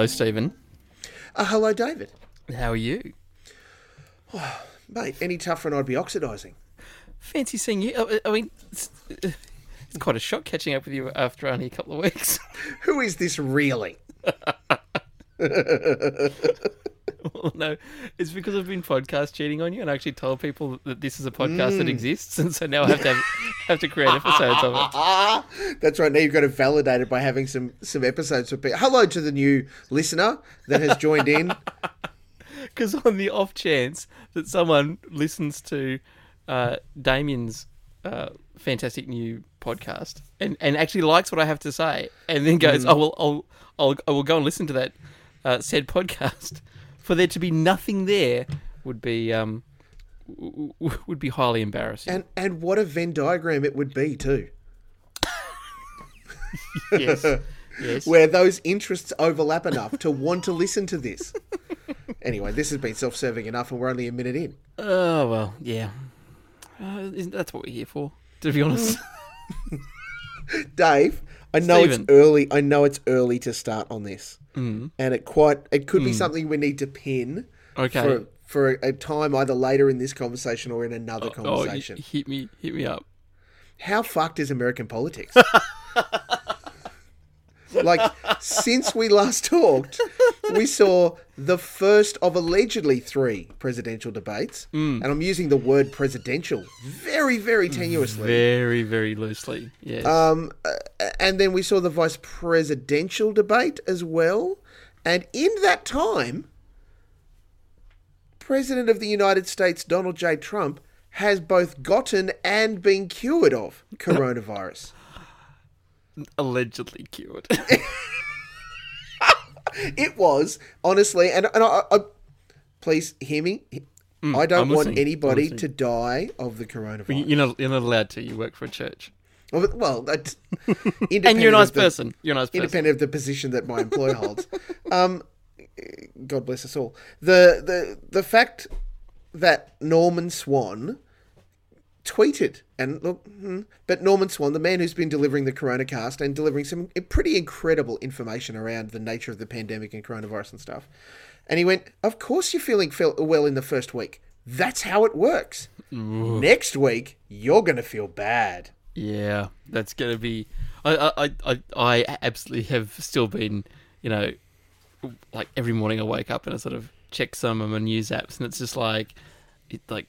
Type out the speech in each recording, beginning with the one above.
Hello, Stephen. Uh, hello, David. How are you? Oh, Mate, any tougher and I'd be oxidising. Fancy seeing you. I I mean, uh, it's, quite a shock catching up with you after only a couple of weeks. Who is this really? well, no, it's because I've been podcast cheating on you, and I actually told people that this is a podcast that exists, and so now I have to have, have to create episodes of it. Ah, that's right. Now you've got to validate it by having some some episodes for people. Hello to the new listener that has joined in. Because on the off chance that someone listens to uh, Damien's uh, fantastic new podcast and, and actually likes what I have to say, and then goes, "I will, I'll, I'll, I will go and listen to that uh, said podcast," for there to be nothing there would be um w- w- would be highly embarrassing. And and what a Venn diagram it would be too, yes, yes. where those interests overlap enough to want to listen to this. Anyway, this has been self-serving enough, and we're only a minute in. Oh well, yeah. Uh, isn't that's what we're here for? To be honest. Mm. Dave, I know Stephen. it's early. I know it's early to start on this, mm. and it quite it could be mm. something we need to pin Okay. for for a, a time either later in this conversation or in another Oh, oh y- conversation. hit me, hit me up. How fucked is American politics? like since we last talked, we saw the first of allegedly three presidential debates, and I'm using the word presidential very, very tenuously. Very, very loosely. Yes. Um, and then we saw the vice presidential debate as well. And in that time, President of the United States, Donald J. Trump, has both gotten and been cured of coronavirus. Allegedly cured. it was, honestly, and, and I, I, please hear me. I don't I'm want listening. anybody to die of the coronavirus. you're not, you're not allowed to. You work for a church, Well, well, that's and you're a nice person. You're a nice person. independent of the position that my employer holds. Um, God bless us all. The the the fact that Norman Swan tweeted and look, hmm, but Norman Swan, the man who's been delivering the CoronaCast and delivering some pretty incredible information around the nature of the pandemic and coronavirus and stuff, and he went, "Of course you're feeling well in the first week. That's how it works. Next week you're gonna feel bad." Yeah, that's gonna be. I, I, I, I absolutely have still been, you know, like every morning I wake up and I sort of check some of my news apps, and it's just like, it like,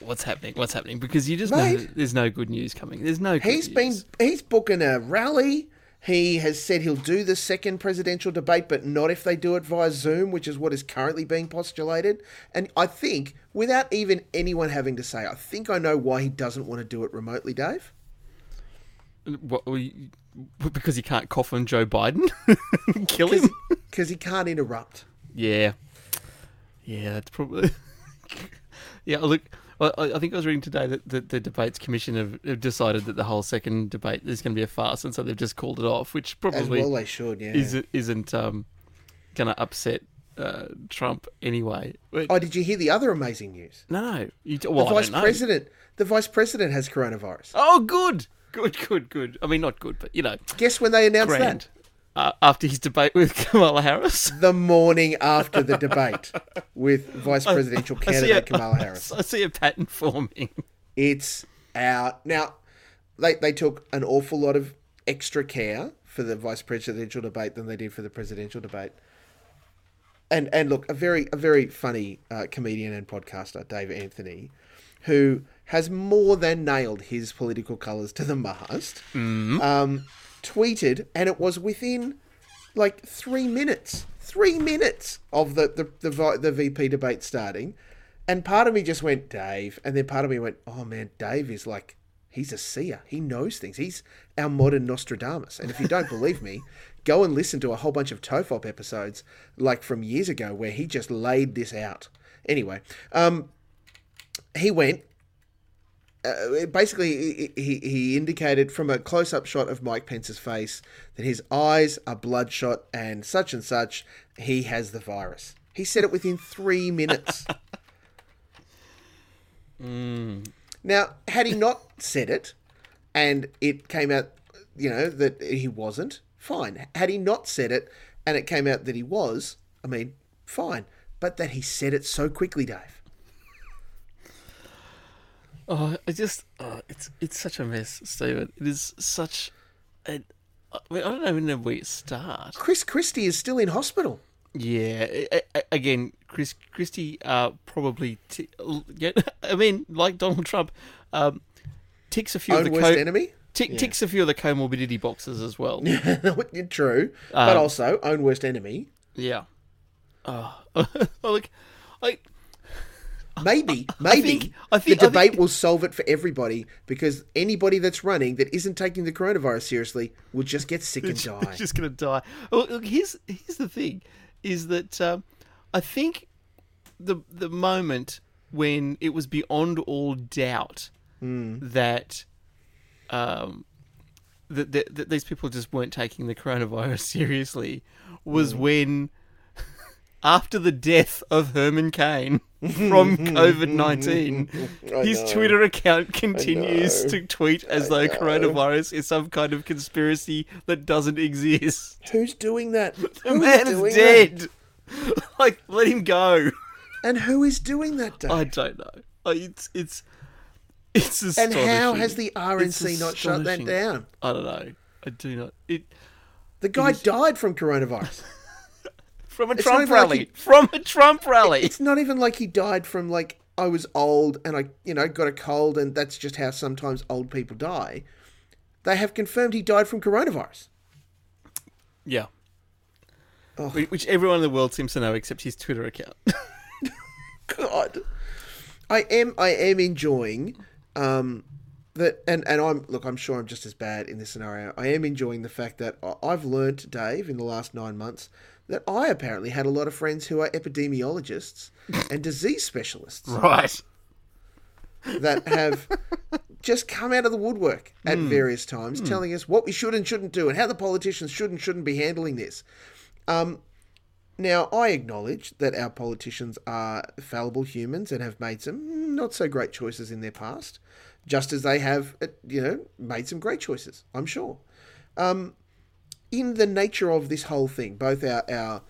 what's happening? What's happening? Because you just know there's no good news coming. There's no. Good He's been he's booking a rally. He has said he'll do the second presidential debate, but not if they do it via Zoom, which is what is currently being postulated. And I think, without even anyone having to say, I think I know why he doesn't want to do it remotely, Dave. What, because he can't cough on Joe Biden, kill him. Because he can't interrupt. Yeah, yeah, that's probably. yeah, look, well, I I think I was reading today that the, the debates commission have, have decided that the whole second debate is going to be a farce, and so they've just called it off, which As probably well they should, yeah. is, isn't um, going to upset uh, Trump anyway. But- Oh, did you hear the other amazing news? no, no, you, The well, I vice president, the vice president has coronavirus. Oh, good, good, good, good. I mean, not good, but you know, Guess when they announced grand. that? Uh, after his debate with Kamala Harris. The morning after the debate with vice presidential I see a- candidate Kamala Harris. I see a pattern forming. It's out. Now, they, they took an awful lot of extra care for the vice presidential debate than they did for the presidential debate. And and look, a very a very funny uh, comedian and podcaster, Dave Anthony, who has more than nailed his political colours to the mast, um, tweeted, and it was within like three minutes, three minutes of the the, the, the VP debate starting. And part of me just went, Dave. And then part of me went, oh man, Dave is like, he's a seer. He knows things. He's our modern Nostradamus. And if you don't believe me, go and listen to a whole bunch of Tofop episodes, like from years ago, where he just laid this out. Anyway, um, he went, uh, basically, he, he indicated from a close up shot of Mike Pence's face that his eyes are bloodshot and such and such. He has the virus. He said it within three minutes. Now, had he not said it and it came out, you know, that he wasn't, fine. Had he not said it and it came out that he was, I mean, fine. But that he said it so quickly, Dave. Oh, I just, oh, it's it's such a mess, Stephen. It is such. A, I, mean, I don't even know where to start. Chris Christie is still in hospital. Yeah, a- a- again, Chris Christie uh, probably. T- yeah, I mean, like Donald Trump, um, ticks a few Own of the worst co- enemy. tick, ticks a few of the comorbidity boxes as well. True. but Um, also, own worst enemy. yeah. Oh, like, like Maybe, maybe think- I think- the I debate think- will solve it for everybody because anybody that's running that isn't taking the coronavirus seriously will just get sick and die. Just gonna die. Well, look, here's here's the thing, is that um, I think the the moment when it was beyond all doubt that um that, that, that these people just weren't taking the coronavirus seriously was when after the death of Herman Cain from COVID nineteen, his know. Twitter account continues to tweet as though coronavirus is some kind of conspiracy that doesn't exist. Who's doing that? The Who's man is that? dead. like, let him go. And who is doing that, Dave? I don't know. Like, It's it's it's and how has the RNC not shut that down? I don't know. I do not. It The guy died from coronavirus. From a It's Trump even like rally. he- From a Trump rally. it's not even like he died from like I was old and I, you know, got a cold and that's just how sometimes old people die. They have confirmed he died from coronavirus. yeah. Oh. Which everyone in the world seems to know except his Twitter account. God, I am I am enjoying um that and and I'm look I'm sure I'm just as bad in this scenario. I am enjoying the fact that I've learnt Dave in the last 9 months that I apparently had a lot of friends who are epidemiologists and disease specialists right. that have just come out of the woodwork at various times telling us what we should and shouldn't do and how the politicians should and shouldn't be handling this. Um, now, I acknowledge that our politicians are fallible humans and have made some not so great choices in their past, just as they have, uh, you know, made some great choices, I'm sure. Um, in the nature of this whole thing, both our, our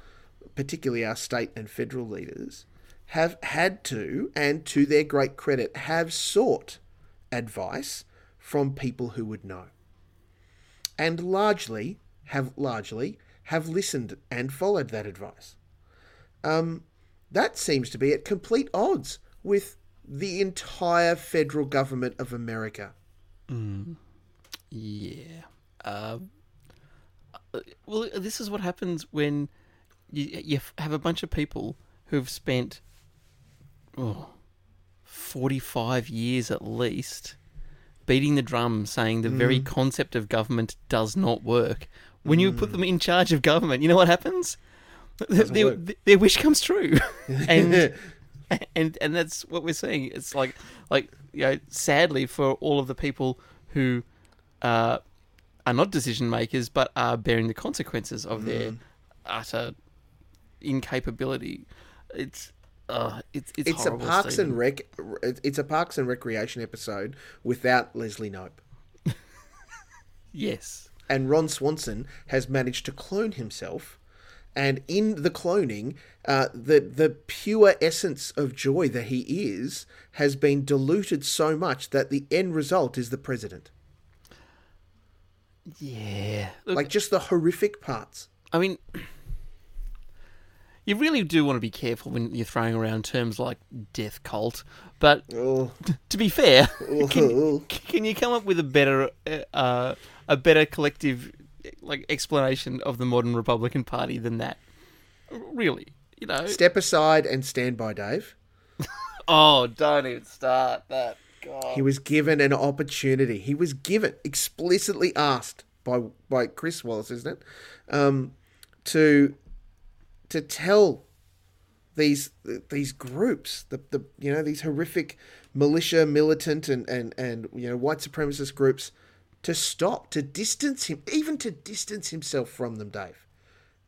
particularly our state and federal leaders, have had to, and to their great credit, have sought advice from people who would know. And largely have largely have listened and followed that advice. Um, that seems to be at complete odds with the entire federal government of America. Yeah. Um, uh, well, this is what happens when you, you have a bunch of people who've spent oh, 45 years at least beating the drum saying the Mm. very concept of government does not work. When you put them in charge of government, you know what happens? Their, their wish comes true. and and and that's what we're seeing. It's like like you know, sadly for all of the people who uh, are not decision makers but are bearing the consequences of their utter incapability. It's uh, it's it's, it's a Parks Stephen. and Rec. It's a Parks and Recreation episode without Leslie Knope. yes. and Ron Swanson has managed to clone himself. And in the cloning, uh, the the pure essence of joy that he is has been diluted so much that the end result is the president. Yeah. Look, Like just the horrific parts. I mean, you really do want to be careful when you're throwing around terms like death cult. But Oh, to be fair, oh, can, can you come up with a better, uh, a better collective, like explanation of the modern Republican Party than that? Really, you know? Step aside and stand by, Dave. Oh, don't even start that. God. He was given an opportunity. He was given, explicitly asked by by Chris Wallace, isn't it, um, to to tell these these groups, the, the you know these horrific militia, militant, and, and and you know white supremacist groups, to stop, to distance him, even to distance himself from them, Dave.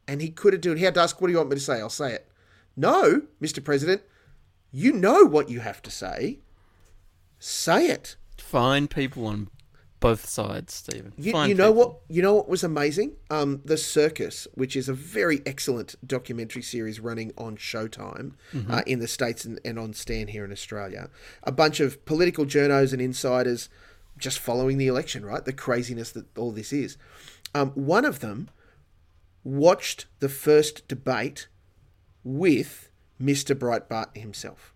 And he couldn't do it. He had to ask, "What do you want me to say?" I'll say it. No, Mr. President, you know what you have to say. Say it. Find people on both sides, Stephen. You, you know people. what? You know what was amazing? Um, the Circus, which is a very excellent documentary series running on Showtime Mm-hmm. uh, in the states and, and on Stan here in Australia. A bunch of political journos and insiders just following the election, right? The craziness that all this is. Um, one of them watched the first debate with Mr. Breitbart himself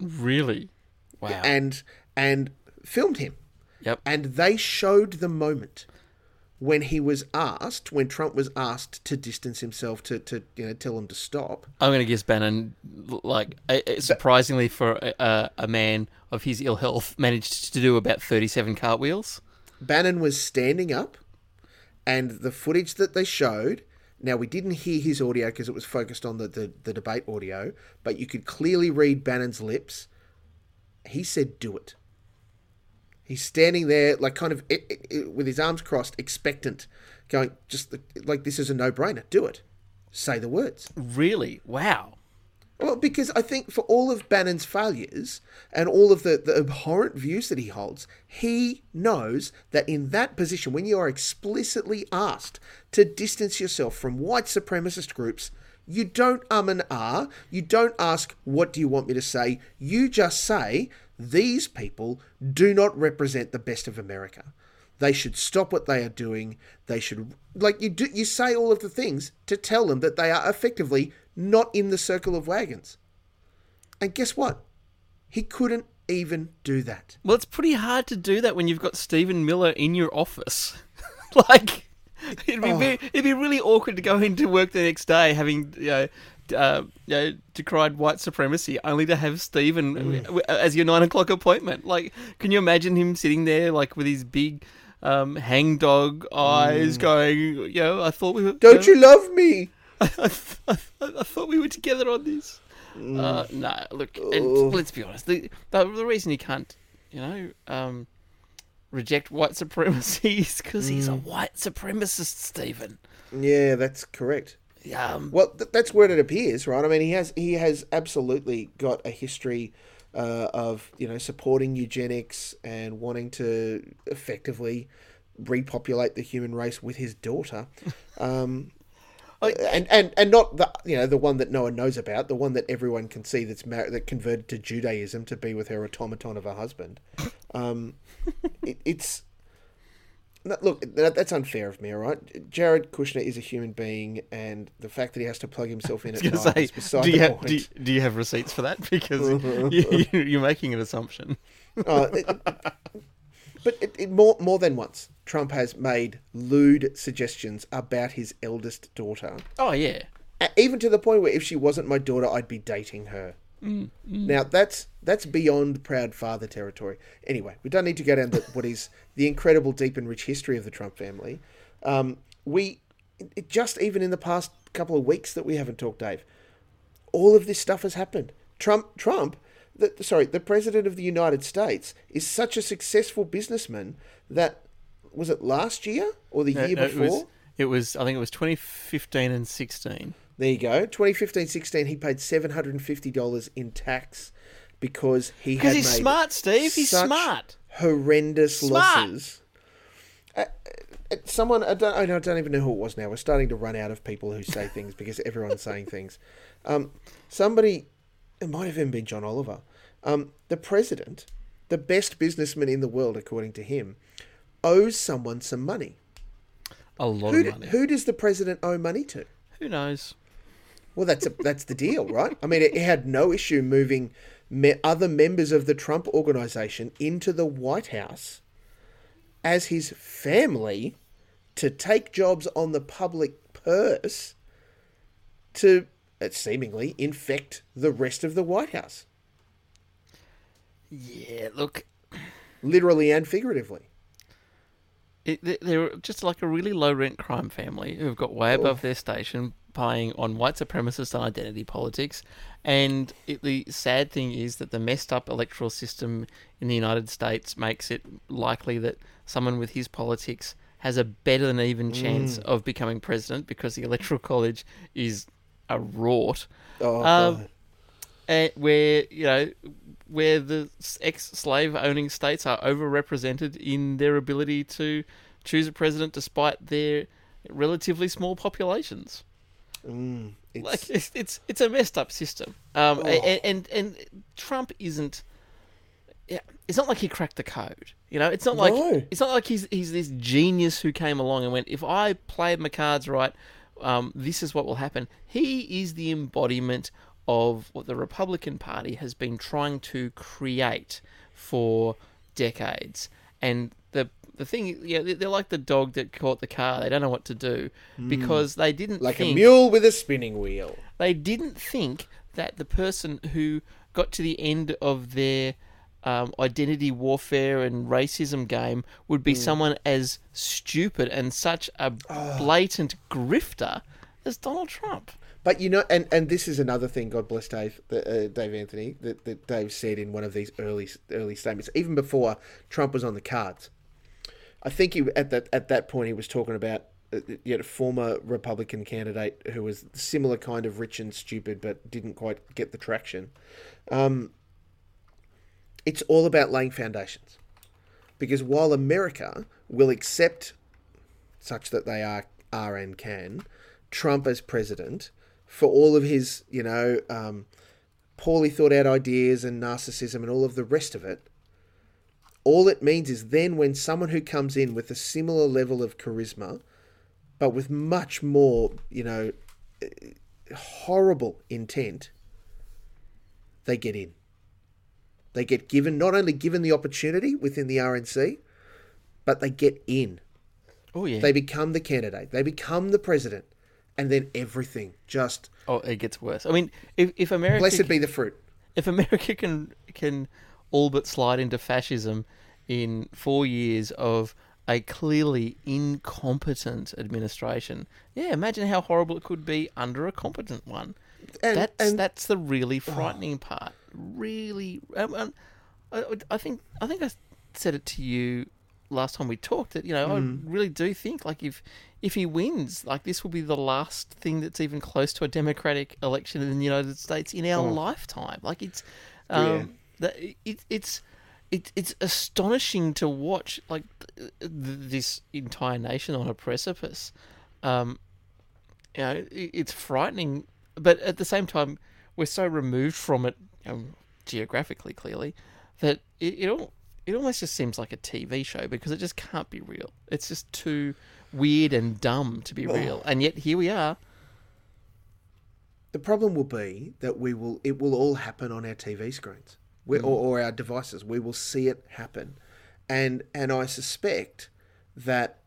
Really? Wow. and and filmed him. yep. And they showed the moment when he was asked, when Trump was asked to distance himself, to, to you know tell him to stop. I'm going to guess Bannon, like surprisingly for a, a man of his ill health, managed to do about 37 cartwheels. Bannon was standing up, and the footage that they showed. Now we didn't hear his audio because it was focused on the, the, the debate audio, but you could clearly read Bannon's lips. He said, "Do it." He's standing there, like kind of i i with his arms crossed, expectant, going just like this is a no-brainer. Do it. Say the words. Really? Wow. Well, because I think for all of Bannon's failures and all of the, the abhorrent views that he holds, he knows that in that position, when you are explicitly asked to distance yourself from white supremacist groups, you don't um and ah, you don't ask, what do you want me to say? You just say, these people do not represent the best of America. They should stop what they are doing. They should like you do you say all of the things to tell them that they are effectively not in the circle of wagons. And guess what? He couldn't even do that. Well, it's pretty hard to do that when you've got Stephen Miller in your office. like, it'd be, ve- it'd be really awkward to go into work the next day having, you know, uh, you know, decried white supremacy, only to have Stephen w- as your nine o'clock appointment. Like, can you imagine him sitting there, like, with his big um, hangdog eyes, going, you know, I thought we were. Don't you love me? I, th- I, th- I thought we were together on this. Uh, no, look, and let's be honest. The, the the reason he can't, you know, um, reject white supremacy is because he's a white supremacist, Stephen. Yeah, that's correct. Um, Well, th- that's where it appears, right? I mean, he has he has absolutely got a history uh, of you know supporting eugenics and wanting to effectively repopulate the human race with his daughter, um, and and and not the you know the one that no one knows about, the one that everyone can see that's mar- that converted to Judaism to be with her automaton of a husband. Um, it, it's Look, that, that's unfair of me, all right? Jared Kushner is a human being, and the fact that he has to plug himself in at night gonna is beside do the you, have, point. do, you, do you have receipts for that? Because you, you're making an assumption. Uh, it- but it, it, more more than once, Trump has made lewd suggestions about his eldest daughter, Oh yeah, even to the point where if she wasn't my daughter, I'd be dating her. Now that's that's beyond proud father territory. Anyway, we don't need to go down to what is the incredible, deep and rich history of the Trump family. Um, we it, just even in the past couple of weeks that we haven't talked, Dave, all of this stuff has happened. Trump, Trump, the, sorry, the president of the United States is such a successful businessman that was it last year or the No, year no, before? it was. It was. I think it was 2015 and 16. There you go. 2015-16, he paid seven hundred and fifty dollars in tax because he had Because he's smart, Steve. He's smart. horrendous Smart. losses. Uh, uh, someone I don't, I don't even know who it was now. We're starting to run out of people who say things because everyone's saying things. Um, somebody, it might have even been John Oliver. Um, the president, the best businessman in the world, according to him, owes someone some money. A lot Who, of do- money. who does the president owe money to? Who knows? Well, that's a, that's the deal, right? I mean, it, it had no issue moving me, other members of the Trump organization into the White House as his family to take jobs on the public purse to uh, seemingly infect the rest of the White House, Yeah. Look, literally and figuratively. it, they- they're just like a really low rent crime family who've got way above their station, playing on white supremacist and identity politics. And it, the sad thing is that the messed up electoral system in the United States makes it likely that someone with his politics has a better than even chance of becoming president because the electoral college is a rort. Oh, Um. And where you know where the ex-slave owning states are overrepresented in their ability to choose a president despite their relatively small populations. Mm, it's, Like it's it's, it's a messed up system. Um, Oh. and, and and Trump isn't. Yeah, it's not like he cracked the code. You know, it's not like No. it's not like he's he's this genius who came along and went, if I played my cards right, um, this is what will happen. He is the embodiment of what the Republican Party has been trying to create for decades, and the the thing, yeah, they're- like the dog that caught the car. They don't know what to do because they didn't Hmm. like think a mule with a spinning wheel. they didn't think that the person who got to the end of their um, identity warfare and racism game would Hmm. be someone as stupid and such a blatant grifter as Donald Trump. But you know, and, and this is another thing. God bless Dave, uh, Dave Anthony, that, that Dave said in one of these early early statements, even before Trump was on the cards. I think he at that at that point he was talking about uh, yet a former Republican candidate who was similar kind of rich and stupid, but didn't quite get the traction. Um, it's all about laying foundations, because while America will accept such that they are are and can Trump as president for all of his you know um, poorly thought out ideas and narcissism and all of the rest of it. All it means is then when someone who comes in with a similar level of charisma, but with much more you know horrible intent, they get in. They get given not only given the opportunity within the RNC, but they get in. Oh yeah. They become the candidate. They become the president, and then everything just oh, it gets worse. I mean, if if America blessed be the fruit. if America can can all but slide into fascism in four years of a clearly incompetent administration, yeah, imagine how horrible it could be under a competent one. And- that's and- Oh. that's the really frightening part. Really, um, um, I, I think I think I said it to you last time we talked that you know Mm. I really do think like if if he wins, like this will be the last thing that's even close to a democratic election in the United States in our Oh. lifetime. Like it's Yeah. um, that it, it's it, it's astonishing to watch like th- th- this entire nation on a precipice. Um, you know, it, it's frightening, but at the same time, we're so removed from it um, geographically, clearly, that it, it all it almost just seems like a TV show because it just can't be real. It's just too weird and dumb to be real, and yet here we are. The problem will be that we will it will all happen on our TV screens we, or, or our devices. We will see it happen, and and I suspect that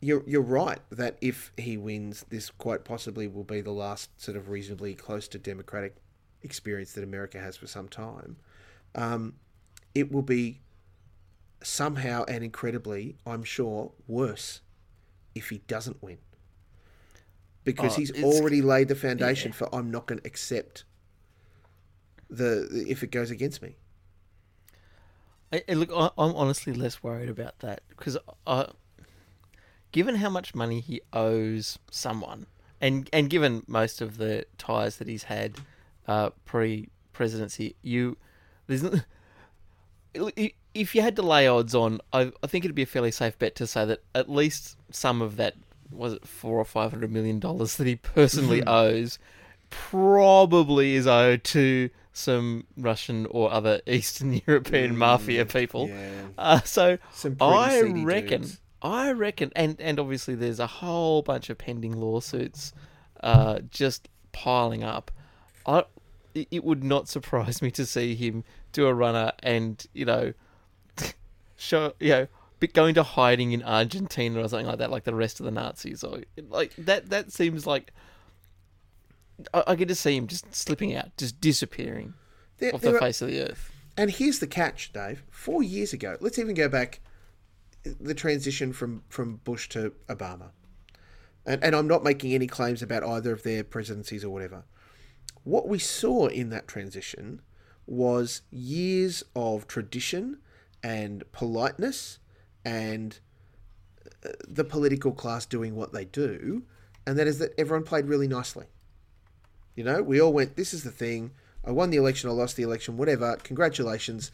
you're you're right that if he wins, this quite possibly will be the last sort of reasonably close to democratic experience that America has for some time. Um, it will be somehow and incredibly, I'm sure, worse if he doesn't win. Because Oh, he's already laid the foundation for I'm not going to accept the if it goes against me. I, I- look, I, I'm honestly less worried about that because, uh, given how much money he owes someone, and and given most of the ties that he's had uh, pre-presidency, you there's i- if you had to lay odds on, I, I think it'd be a fairly safe bet to say that at least some of that was it four or five hundred million dollars that he personally owes probably is owed to some Russian or other Eastern European mafia people. yeah. Uh, so I reckon, dudes. I reckon, and and obviously there's a whole bunch of pending lawsuits, uh, just piling up. I, it would not surprise me to see him do a runner and you know, show you know. But going to hiding in Argentina or something like that, like the rest of the Nazis, or like that. That seems like I, I get to see him just slipping out, just disappearing There- off there the are- face of the earth. And here's the catch, Dave. Four years ago, let's even go back the transition from from Bush to Obama, and and I'm not making any claims about either of their presidencies or whatever. What we saw in that transition was years of tradition and politeness and uh, the political class doing what they do, and that is that everyone played really nicely. You know, we all went, this is the thing. I won the election, I lost the election, whatever. Congratulations.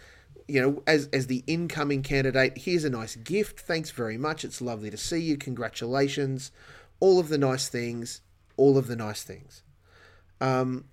You know, as, as the incoming candidate, here's a nice gift. Thanks very much. It's lovely to see you. Congratulations. All of the nice things. All of the nice things. Um,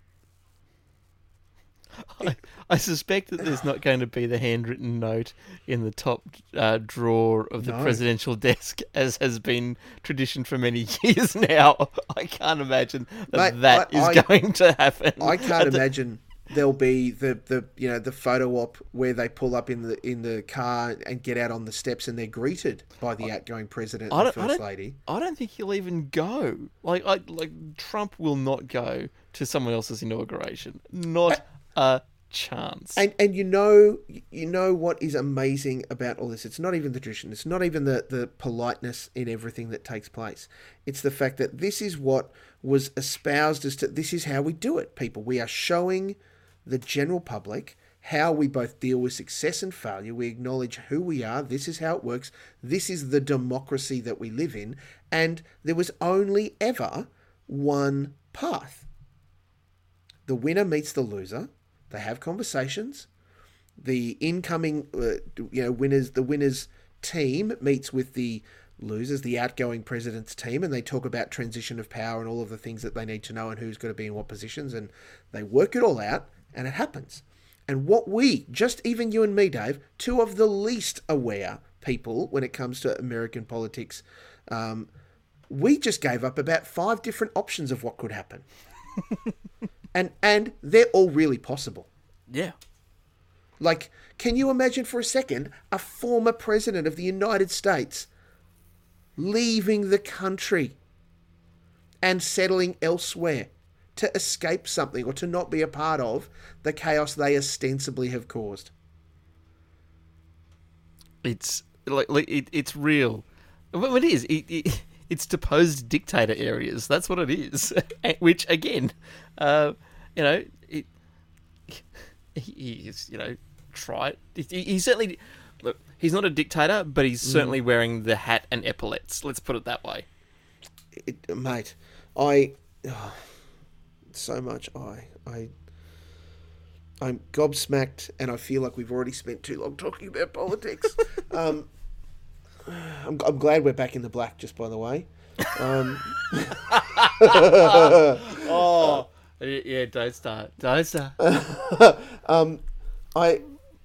I, I suspect that there's not going to be the handwritten note in the top uh, drawer of the No. presidential desk, as has been tradition for many years now. I can't imagine that Mate, that is I- I- going to happen. I can't the- imagine there'll be the, the you know the photo op where they pull up in the in the car and get out on the steps and they're greeted by the outgoing president I and don't- I first lady. I don't think he'll even go. Like, I, like Trump will not go to someone else's inauguration. Not a chance. And and you know you know what is amazing about all this? It's not even the tradition. It's not even the the politeness in everything that takes place. It's the fact that this is what was espoused as to this is how we do it, people. We are showing the general public how we both deal with success and failure. We acknowledge who we are. This is how it works. This is the democracy that we live in. And there was only ever one path. The winner meets the loser. They have conversations. The incoming, uh, you know, winners, the winners team meets with the losers, the outgoing president's team, and they talk about transition of power and all of the things that they need to know and who's going to be in what positions, and they work it all out, and it happens. And what we, just even you and me, Dave, two of the least aware people when it comes to American politics, um, we just gave up about five different options of what could happen. and and they're all really possible. yeah. Like, can you imagine for a second a former president of the United States leaving the country and settling elsewhere to escape something or to not be a part of the chaos they ostensibly have caused? It's like, like it, it's real. Well, it is. It, it, it's deposed dictator areas. That's what it is. Which again, uh, you know, it, he, he is. You know, try. He, he certainly. Look, he's not a dictator, but he's certainly wearing the hat and epaulets. Let's put it that way. It, mate, I oh, so much I I I'm gobsmacked, and I feel like we've already spent too long talking about politics. um, I'm, I'm glad we're back in the black. Just by the way, um, Oh, yeah. Don't start. Don't start. um, I.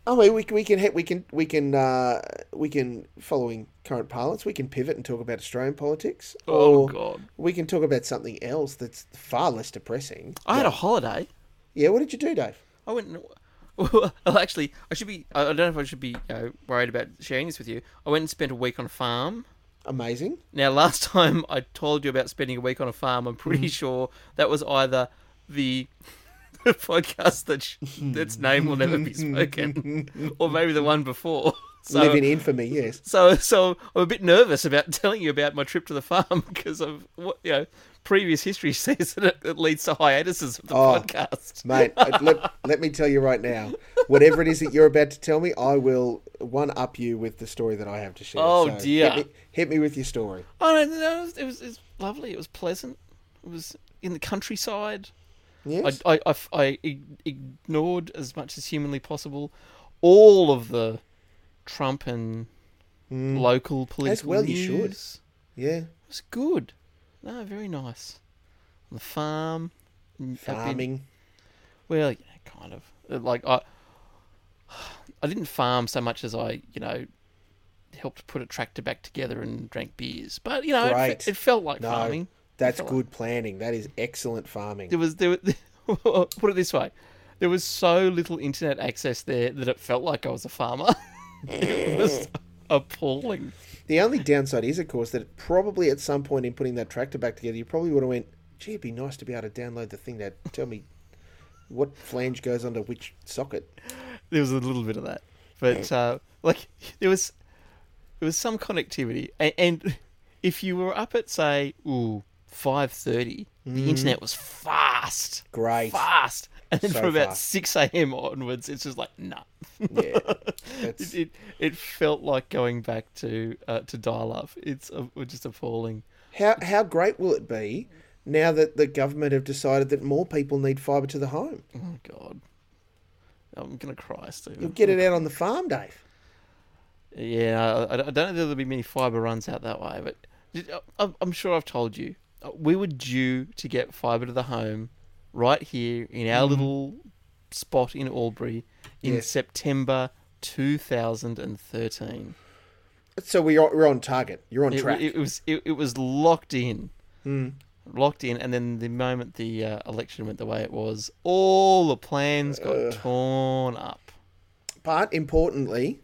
I mean, we can we can hit- we can we can uh, we can following current parlance, we can pivot and talk about Australian politics, Oh God. we can talk about something else that's far less depressing. I had a holiday. Yeah, what did you do, Dave? I went. and- Well, actually, I should be. I don't know if I should be you know, worried about sharing this with you. I went and spent a week on a farm. Amazing. Now, last time I told you about spending a week on a farm, I'm pretty sure that was either the, the podcast that sh- its name will never be spoken, or maybe the one before. So, Live in infamy, yes. so, so I'm a bit nervous about telling you about my trip to the farm because of what you know. Previous history says that it, it leads to hiatuses of the Oh. podcast. Mate, uh, let, let me tell you right now, whatever it is that you're about to tell me, I will one up you with the story that I have to share. Oh, So dear. Hit me, hit me with your story. Oh no, no, it it was it was lovely. It was pleasant. It was in the countryside. Yes. I, I, I, I ignored as much as humanly possible all of the Trump and local political Mm. well you should. yeah. It was good. No, very nice. On the farm. and I've been- Farming. well, know, kind of. Uh, Like I, I didn't farm so much as I, you know, helped put a tractor back together and drank beers. But you know, it, it felt like No, farming. That's good planning. That is excellent farming. There was there. Was, put it this way, there was so little internet access there that it felt like I was a farmer. it was appalling. The only downside is, of course, that probably at some point in putting that tractor back together, you probably would have went, gee, it'd be nice to be able to download the thing that tell me what flange goes under which socket. There was a little bit of that, but uh, like there was it was some connectivity, and, and if you were up at say, ooh, five thirty, the internet was fast, Great. fast, and then So from about fast. six a.m. onwards, it's just like nah. Yeah, it, it it felt like going back to uh, to dial up. It's uh, just appalling. How how great will it be now that the government have decided that more people need fibre to the home? Oh God, I'm gonna cry, Stephen. You'll get it out on the farm, Dave. Yeah, I, I don't know if there'll be many fibre runs out that way, but I'm- I'm sure I've told you uh, we were due to get fibre to the home right here in our little spot in Albury in Yes. September 2013. So we are, we're on target. You're on It, track. it was it, it was locked in, Hmm. locked in, and then the moment the uh, election went the way it was, all the plans got torn up. But importantly,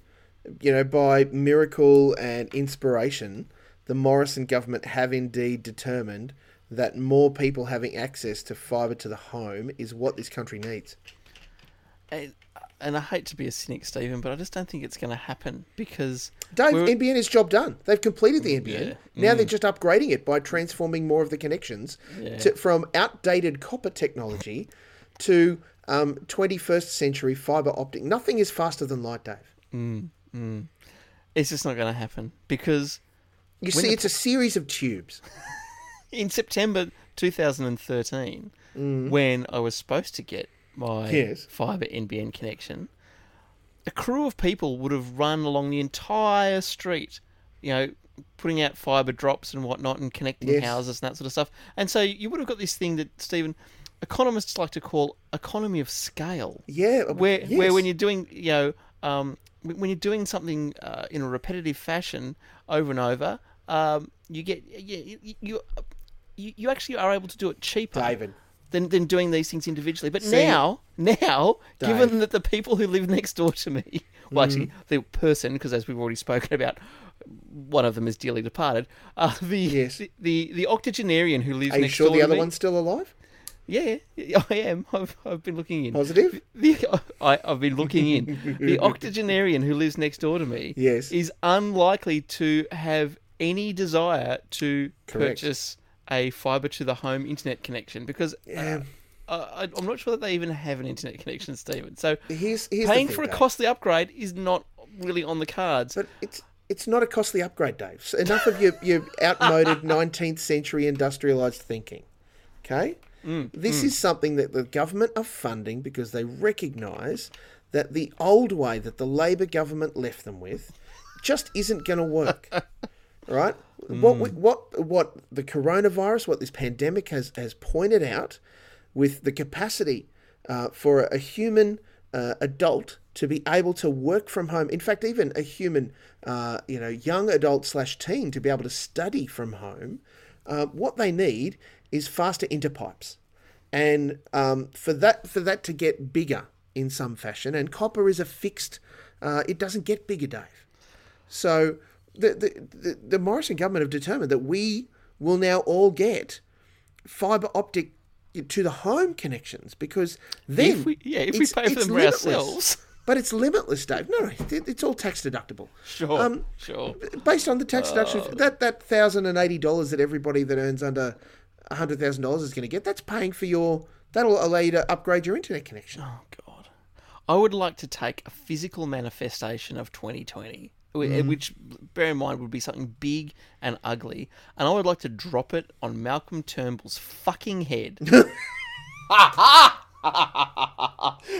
you know, by miracle and inspiration, the Morrison government have indeed determined that more people having access to fibre to the home is what this country needs. And, and I hate to be a cynic, Stephen, but I just don't think it's going to happen because Dave, we're- NBN is job done. They've completed the mm, NBN. Yeah. Now they're mm. just upgrading it by transforming more of the connections Yeah. to, from outdated copper technology to um, 21st century fibre optic. Nothing is faster than light, Dave. Mm, it's just not going to happen because You see, it's a series of tubes. in September 2013, when I was supposed to get my Yes. fibre NBN connection, a crew of people would have run along the entire street, you know, putting out fibre drops and whatnot and connecting Yes. houses and that sort of stuff. And so you would have got this thing that, Stephen, economists like to call economy of scale. Yeah. where yes. where when you're doing you know um, when when you're doing something uh, in a repetitive fashion over and over, um, you get you, you you you actually are able to do it cheaper. David. Than, than doing these things individually, but See- now, now, Dave. given that the people who live next door to me, well, actually, Mm. the person, because as we've already spoken about, one of them is dearly departed. Uh, the, Yes. the the the octogenarian who lives Are you next sure the other me, one's still alive? yeah, yeah, I am. I've, I've been looking in. Positive? The, I, I've been looking in. The octogenarian who lives next door to me Yes. is unlikely to have any desire to Correct. purchase a fibre to the home internet connection because Yeah. uh, I, I'm not sure that they even have an internet connection, Stephen. So Here's, here's paying thing, for a Dave. costly upgrade is not really on the cards. But it's it's not a costly upgrade, Dave. So enough of your, your outmoded 19th century industrialized thinking. Okay? Mm, this is something that the government are funding because they recognize that the old way that the Labor government left them with just isn't going to work. right? What we, what what the coronavirus, what this pandemic has has pointed out, with the capacity uh, for a human uh, adult to be able to work from home. In fact, even a human, uh, you know, young adult slash teen to be able to study from home. Uh, what they need is faster interpipes, and um, for that for that to get bigger in some fashion. And copper is a fixed. Uh, it doesn't get bigger, Dave. So the, the, the, the Morrison government have determined that we will now all get fibre optic to the home connections because then If we- yeah, if we pay for them ourselves. But it's limitless, Dave. No, no, it's all tax deductible. Sure, Um, sure. Based on the tax deduction, Uh. that that thousand and eighty dollars that everybody that earns under hundred thousand dollars is going to get, that's paying for your. That'll allow you to upgrade your internet connection. Oh God, I would like to take a physical manifestation of 2020, wh- mm-hmm. which, bear in mind, would be something big and ugly, and I would like to drop it on Malcolm Turnbull's fucking head.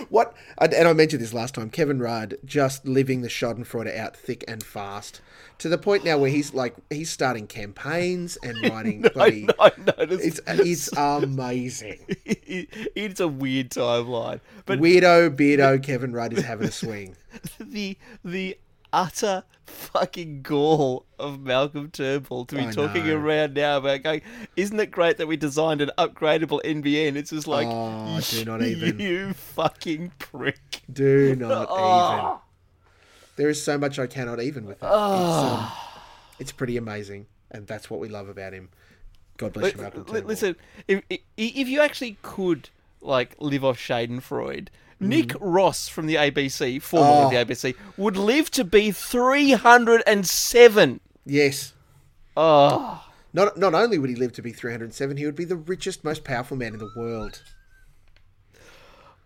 What? And and I mentioned this last time. Kevin Rudd just living the Schadenfreude out thick and fast to the point now where he's like he's starting campaigns and writing. bloody, I noticed. it's uh, it's amazing. it's a weird timeline, but Weirdo beardo Kevin Rudd is having a swing. the the utter fucking gall of Malcolm Turnbull to be I talking know. around now about going, isn't it great that we designed an upgradable NBN? It's just like, Oh, do not even. you fucking prick. Do not Oh. even. There is so much I cannot even with it. It's, Oh. um, it's pretty amazing, and that's what we love about him. God bless you, Malcolm Turnbull. listen, if, if if you actually could like live off Schadenfreude, Nick hmm. Ross from the ABC, formerly of the Oh. ABC, would live to be 307. Yes. Oh, Not not only would he live to be 307, he would be the richest, most powerful man in the world.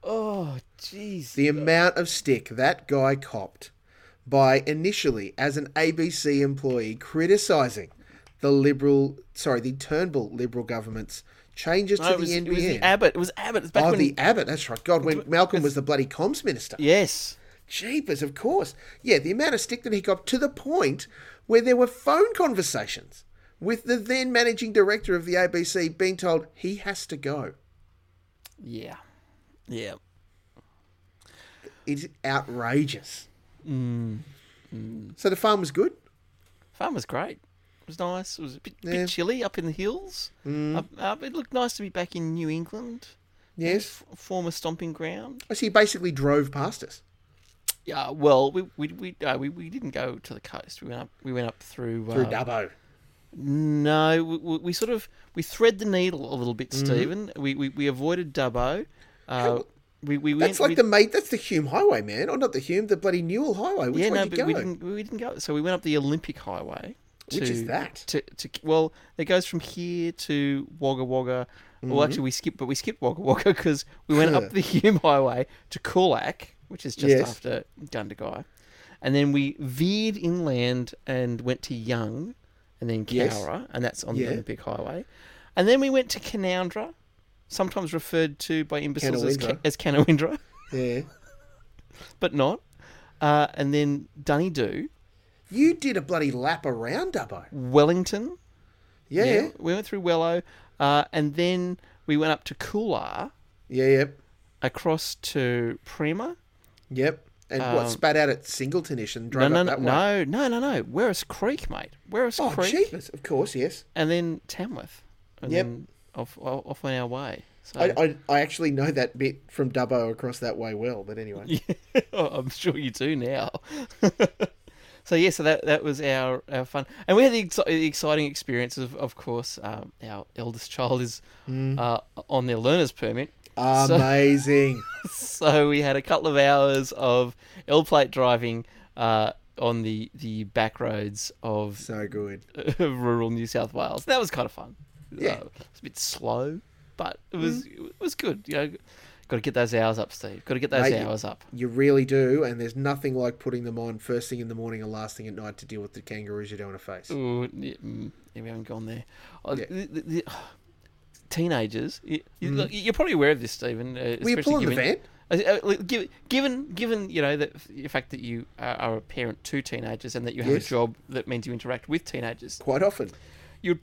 oh, jeez. The amount of stick that guy copped by initially, as an ABC employee, criticising the Liberal, sorry, the Turnbull Liberal government's changes No, to it, was, the it was the NBN. Abbott. It was Abbott. It's back oh, when the Abbott, that's right. God, when Malcolm was the bloody comms minister. yes. Jeepers, of course. Yeah, the amount of stick that he got to the point where there were phone conversations with the then managing director of the ABC being told he has to go. Yeah. Yeah. It's outrageous. Mm. So the farm was good. Farm was great. It was nice. It was a bit, Yeah. bit chilly up in the hills. Up, up, it looked nice to be back in New England, Yes. f- former stomping ground. I see. He basically drove past us Yeah, well, we we we, uh, we we didn't go to the coast. We went up. We went up through. through uh, Dubbo. No, we, we, sort of we thread the needle a little bit, Mm-hmm. Stephen. We, we we avoided Dubbo. Uh, we we That's went. like the mate. That's the Hume Highway, man. Or not the Hume, the bloody Newell Highway. Which yeah, no, did but go? we didn't we didn't go. So we went up the Olympic Highway. To, Which is that? To, to well, it goes from here to Wagga Wagga. Mm-hmm. Well, actually, we skipped, but we skipped Wagga Wagga because we went up the Hume Highway to Coolac, which is just Yes. after Gundagai, and then we veered inland and went to Young, and then Yes. And that's on Yeah. the Olympic Highway, and then we went to Canoundra, sometimes referred to by imbeciles as, Ca- Canowindra. as Canowindra, Yeah. but not, uh, and then Dunedoo, You did a bloody lap around Dubbo. Wellington. Yeah. Yeah. we went through Wello, uh, and then we went up to Coolah, Yeah, Yep. across to Premer. Yep. And what Um, spat out at Singletonish and No, drove no, up no, that way. no, no, no, no. Werris Creek, mate. Werris Oh, Creek, cheapest, of course, yes. and then Tamworth, and Yep. then off off on our way. So I, I, I actually know that bit from Dubbo across that way well, but anyway. Oh, I'm sure you do now. so yeah, so that that was our, our fun, and we had the, exci- the exciting experience of, of course, um, our eldest child is Mm. uh, on their learner's permit. Amazing. So we had a couple of hours of L plate driving uh, on the, the back roads of so good. rural New South Wales. That was kind of fun. Yeah. Uh, it's a bit slow, but it was it was good. You know, got to get those hours up, Steve. Got to get those Mate, hours up. You really do, and there's nothing like putting them on first thing in the morning and last thing at night to deal with the kangaroos you don't want to face. Ooh, yeah, mm, yeah, we haven't gone there. Oh, Yeah. the- the- the- teenagers, you, look, you're probably aware of this, Stephen. Uh, Mm. Were you pulling the given, van? Uh, uh, given, given, you know, that the fact that you are, are a parent to teenagers and that you have Yes. a job that means you interact with teenagers, Quite often. you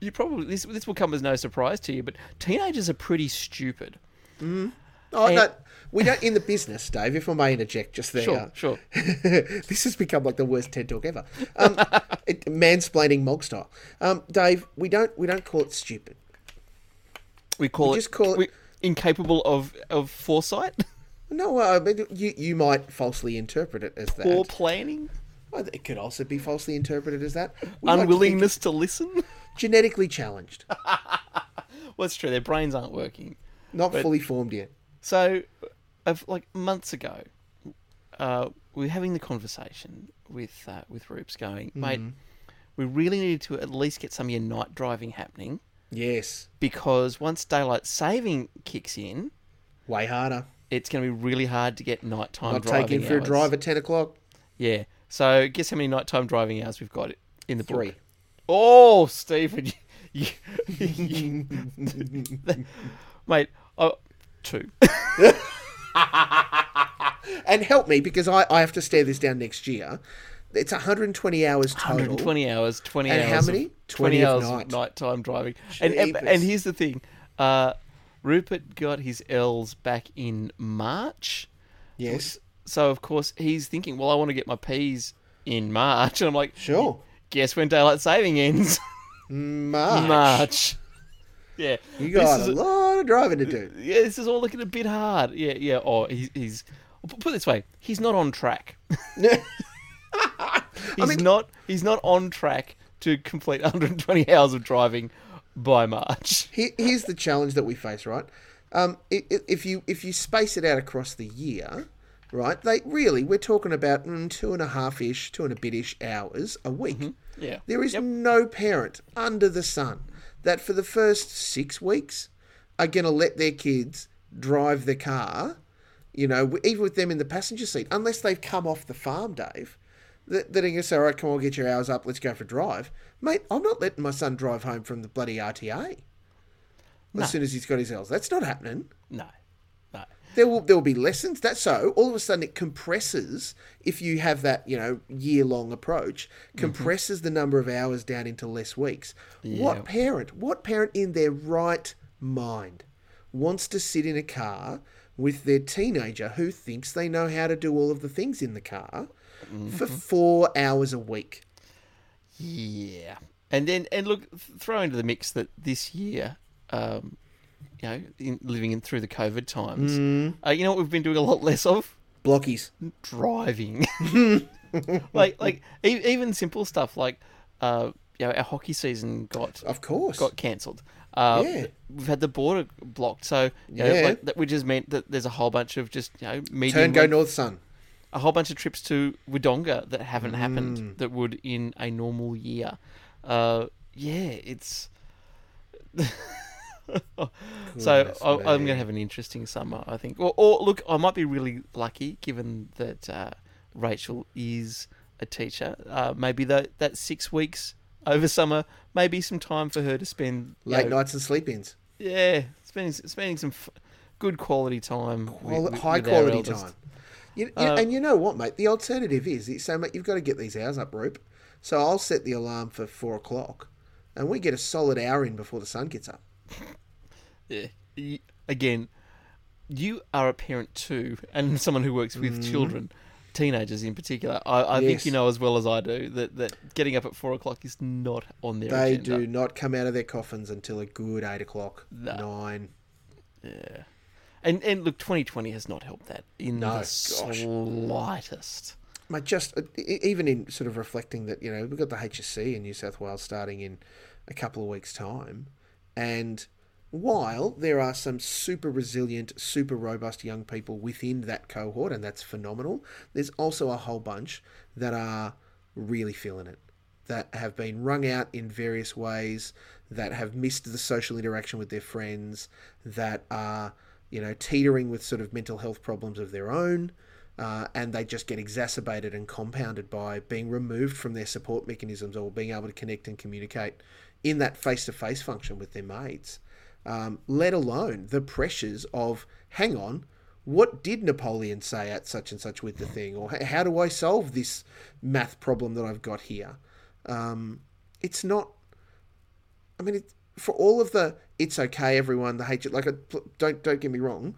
you probably this this will come as no surprise to you, but teenagers are pretty stupid. Oh, And- no, we don't in the business, Dave. If I may interject, just there. Sure, sure. this has become like the worst TED talk ever. Um, it, mansplaining mog style. Um, Dave, we don't we don't call it stupid. We call We it just call it- we, incapable of of foresight, No, uh, but you you might falsely interpret it as that. poor planning, Well, It could also be falsely interpreted as that. We like to unwillingness to listen. genetically challenged, well, it's true. Their brains aren't working. not fully formed yet. So, of like months ago, uh, we were having the conversation with uh, with Roops, going, mate, we really need to at least get some of your night driving happening Yes, because once daylight saving kicks in, way harder. it's going to be really hard to get nighttime Not driving taking for a drive at ten o'clock. Yeah. So, guess how many nighttime driving hours we've got in the book? Oh, Stephen, you, you- mate, oh, two. And help me because I, I have to stare this down next year. It's 120 hours total. 120 hours, 20 And hours. how many? 20, 20 of hours night. of nighttime driving. And, and, and here's the thing uh, Rupert got his L's back in March. Yes, So, of course, he's thinking, well, I want to get my P's in March. And I'm like, sure. guess when daylight saving ends? March. March. Yeah. You got a lot driving to do. Yeah, this is all looking a bit hard. Yeah, yeah. Oh, he, he's. Put it this way, he's not on track. He's mean- not. He's not on track to complete 120 hours of driving by March. Here, here's the challenge that we face, right? Um, i- i- if you if you space it out across the year, right? They really we're talking about mm, two and a half ish, two and a bit ish hours a week. Yeah. There is Yep. no parent under the sun that for the first six weeks are going to let their kids drive the car, you know, even with them in the passenger seat, unless they've come off the farm, Dave. That that are going to say, all right, come on, get your hours up, let's go for a drive. Mate, I'm not letting my son drive home from the bloody RTA as soon as he's got his L's. That's not happening. No. No. There will there will be lessons. That's so all of a sudden it compresses if you have that you know year long approach mm-hmm. compresses the number of hours down into less weeks. Yeah. What parent? What parent in their right mind wants to sit in a car with their teenager who thinks they know how to do all of the things in the car for four hours a week? Yeah, and then and look, throw into the mix that this year, um, you know, in, living in through the COVID times, uh, you know what we've been doing a lot less of Blockies. driving. like like e- even simple stuff like, uh, you know, our hockey season got Of course. got cancelled. Uh, Yeah. We've had the border blocked, so you know, Yeah. like, that which has meant that there's a whole bunch of just you know medium Turn go north sun. a whole bunch of trips to Wodonga that haven't Mm. happened that would in a normal year. Uh, yeah, it's. so I, I'm going to have an interesting summer, I think. Or, or look, I might be really lucky given that uh, Rachel is a teacher. Uh, maybe that that six weeks over summer, maybe some time for her to spend Late know, nights and sleep-ins. Yeah, spending spending some f- good quality time, Quali- with- high with quality time. You, you- Uh, and you know what, mate? The alternative is you say, mate, you've got to get these hours up, Roop. So I'll set the alarm for four o'clock, and we get a solid hour in before the sun gets up. Yeah. Again, you are a parent too, and someone who works with children, teenagers in particular. I, I think Mm-hmm. You know as well as I do that, that getting up at four o'clock is not on their They agenda. do not come out of their coffins until a good eight o'clock, No. nine. Yeah. And and look, 2020 has not helped that in No, the gosh. slightest. Mate, just uh, even in sort of reflecting that, you know, we've got the HSC in New South Wales starting in a couple of weeks' time, and while there are some super resilient, super robust young people within that cohort, and that's phenomenal, there's also a whole bunch that are really feeling it, that have been wrung out in various ways, that have missed the social interaction with their friends, that are, you know, teetering with sort of mental health problems of their own. Uh, and they just get exacerbated and compounded by being removed from their support mechanisms or being able to connect and communicate in that face to face function with their mates um, let alone the pressures of, hang on, what did Napoleon say at such and such with the thing? Or how do I solve this math problem that I've got here? Um, it's not, I mean, it, for all of the, it's okay, everyone, the H, like, uh, don't, don't get me wrong.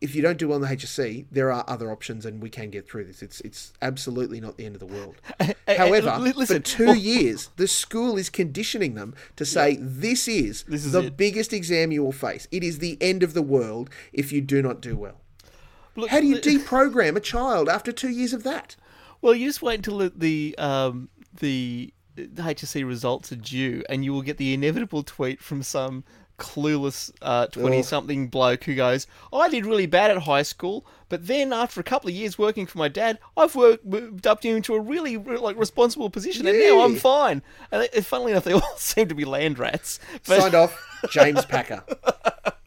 If you don't do well in the HSC, there are other options, and we can get through this. It's it's absolutely not the end of the world. However, li- listen, for two years, the school is conditioning them to say this is, This is the it." biggest exam you will face. It is the end of the world if you do not do well. Look, How do you deprogram a child after two years of that? Well, you just wait until the the, um, the HSC results are due, and you will get the inevitable tweet from some clueless uh, twenty-something bloke who goes, "I did really bad at high school, but then after a couple of years working for my dad, I've worked moved up into a really like responsible position, and now I'm fine." And funnily enough, they all seem to be land rats. But, Signed off, James Packer.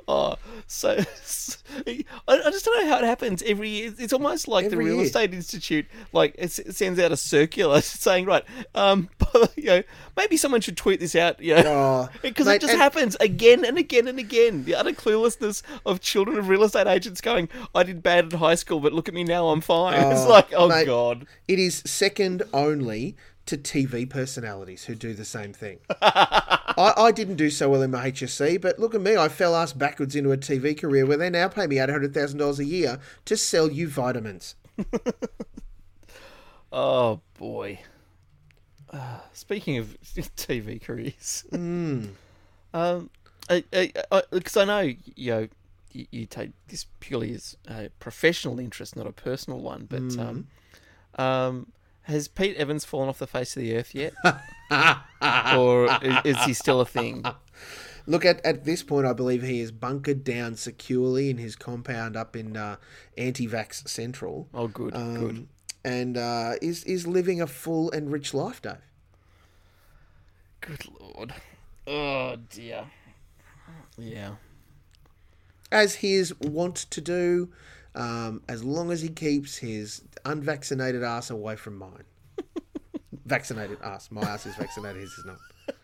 Oh, so I, I just don't know how it happens every year. It's almost like the real year. estate institute, like it, it sends out a circular saying, right, um, you know, maybe someone should tweet this out, you know, Oh, because mate, it just and- happens again and again and again. The utter cluelessness of children of real estate agents going, I did bad at high school, but look at me now, I'm fine. it's Oh, like, oh mate. god. It is second only to TV personalities who do the same thing. I, I didn't do so well in my HSC, but look at me. I fell ass backwards into a TV career where they now pay me $800,000 a year to sell you vitamins. Oh boy. Uh, speaking of TV careers, Hmm. um, because I, know you know you, you take this purely as a professional interest, not a personal one. But Hmm. um, um, has Pete Evans fallen off the face of the earth yet, or is, is he still a thing? Look at at this point, I believe he is bunkered down securely in his compound up in uh, Anti-Vax Central. Oh, good, um, good. And uh, is is living a full and rich life, Dave. Good lord. Oh dear. Yeah. as he is wont to do, um, as long as he keeps his unvaccinated ass away from mine. vaccinated ass. My ass is vaccinated, his is not.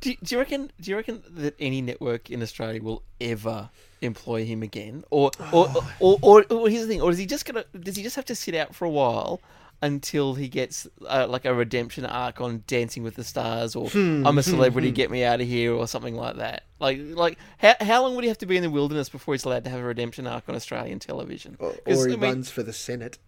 Do you, do you reckon? Do you reckon that any network in Australia will ever employ him again, or or, or, or, or, here's the thing, or is he just gonna? Does he just have to sit out for a while until he gets uh, like a redemption arc on Dancing with the Stars, or I'm a celebrity, get me out of here, or something like that? Like like how how long would he have to be in the wilderness before he's allowed to have a redemption arc on Australian television? Or, or he I mean- runs for the Senate.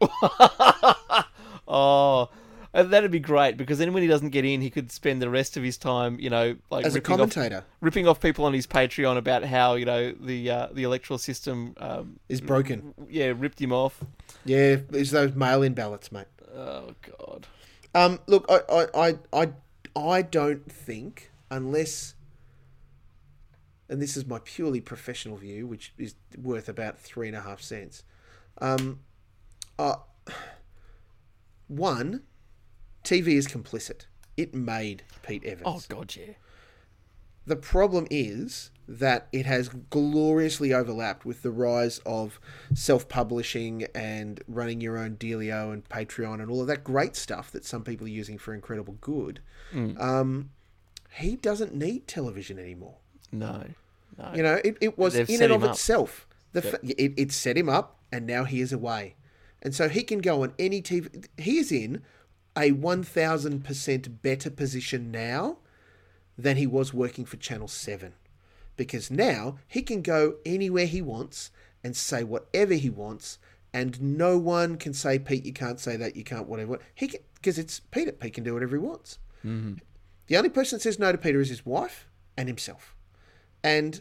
Oh, that'd be great because then when he doesn't get in, he could spend the rest of his time, you know, like As a ripping off, commentator. ripping off people on his Patreon about how you know the uh, the electoral system, um, Is broken. yeah, ripped him off. Yeah, it's those mail-in ballots, mate. Oh God. Um, look, I, I, I, I, I don't think unless, and this is my purely professional view, which is worth about three and a half cents. Um, uh, one, TV is complicit. It made Pete Evans. Oh God, yeah. The problem is that it has gloriously overlapped with the rise of self publishing and running your own Dealio and Patreon and all of that great stuff that some people are using for incredible good. Um, he doesn't need television anymore. No, no. You know, it, it was They've in and of up. itself. The fa- it, it set him up, and now he is away. And so he can go on any TV. He is in a 1000% better position now than he was working for Channel 7. Because now he can go anywhere he wants and say whatever he wants, and no one can say, Pete, you can't say that, you can't, whatever. He can, because it's Peter. Pete can do whatever he wants. Mm-hmm. The only person that says no to Peter is his wife and himself. And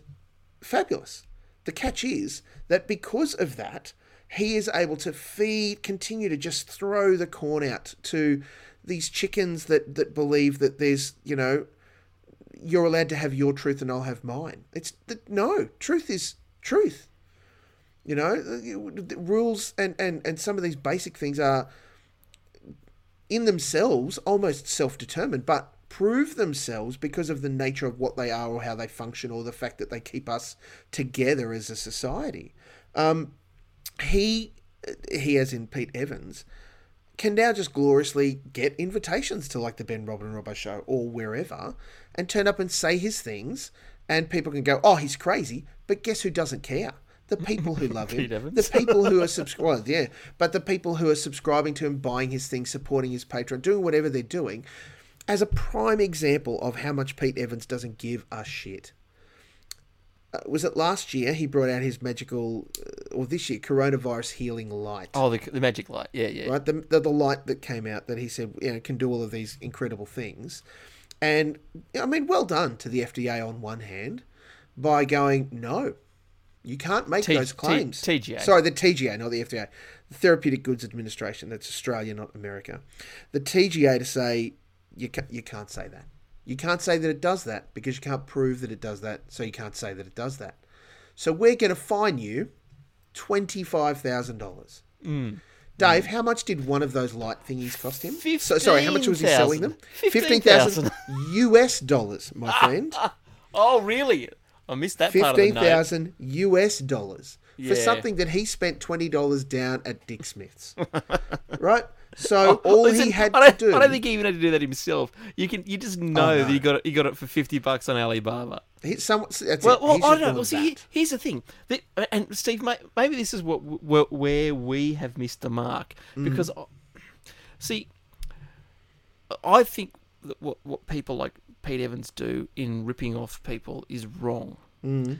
fabulous. The catch is that because of that, he is able to feed, continue to just throw the corn out to these chickens that, that believe that there's, you know, you're allowed to have your truth and I'll have mine. It's no, truth is truth. You know, the- the rules and, and, and some of these basic things are in themselves almost self determined, but prove themselves because of the nature of what they are or how they function or the fact that they keep us together as a society. Um, he, he as in Pete Evans, can now just gloriously get invitations to like the Ben Robin and Robbo show or wherever and turn up and say his things and people can go, oh, he's crazy. But guess who doesn't care? The people who love him. Pete Evans. The people who are subscribed, yeah, but the people who are subscribing to him, buying his things, supporting his Patreon, doing whatever they're doing, as a prime example of how much Pete Evans doesn't give a shit. Uh, was it last year he brought out his magical, uh, or this year, coronavirus healing light? Oh, the, the magic light. Yeah, yeah. right? The, the the light that came out that he said you know can do all of these incredible things, and I mean, well done to the FDA on one hand by going no, you can't make T- those T- claims. TGA. sorry, the TGA, not the FDA, the Therapeutic Goods Administration. That's Australia, not America. The TGA to say you ca- you can't say that. You can't say that it does that because you can't prove that it does that, so you can't say that it does that. So we're going to fine you twenty five thousand dollars. Mm. Dave, how much did one of those light thingies cost him? So, sorry, how much was he selling them? 15,000. 15,000 US dollars, my friend. Oh, really? I missed that part of 15,000 US dollars for something that he spent $20 down at Dick Smith's. right? So all Oh, Listen, he had to do. I don't think he even had to do that himself. You can, you just know no. that he got it. He got it for fifty bucks on Alibaba. he, some, that's Well, it. well He's I don't know. Well, see, that. here's the thing. That, and Steve, maybe this is what where, where we have missed the mark Mm. because, uh, see, I think that what what people like Pete Evans do in ripping off people is wrong. Mm.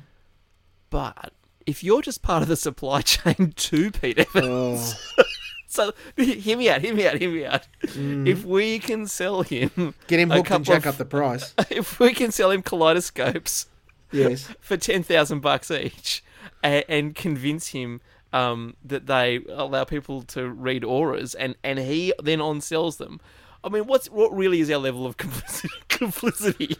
But if you're just part of the supply chain to Pete Evans, Oh, so hear me out, hear me out, hear me out. If we can sell him, Mm. get him hooked and jack of- up the price. if we can sell him kaleidoscopes Yes. for ten thousand bucks each, and, and convince him um, that they allow people to read auras, and, and he then on sells them. I mean, what's what really is our level of complicity? complicity?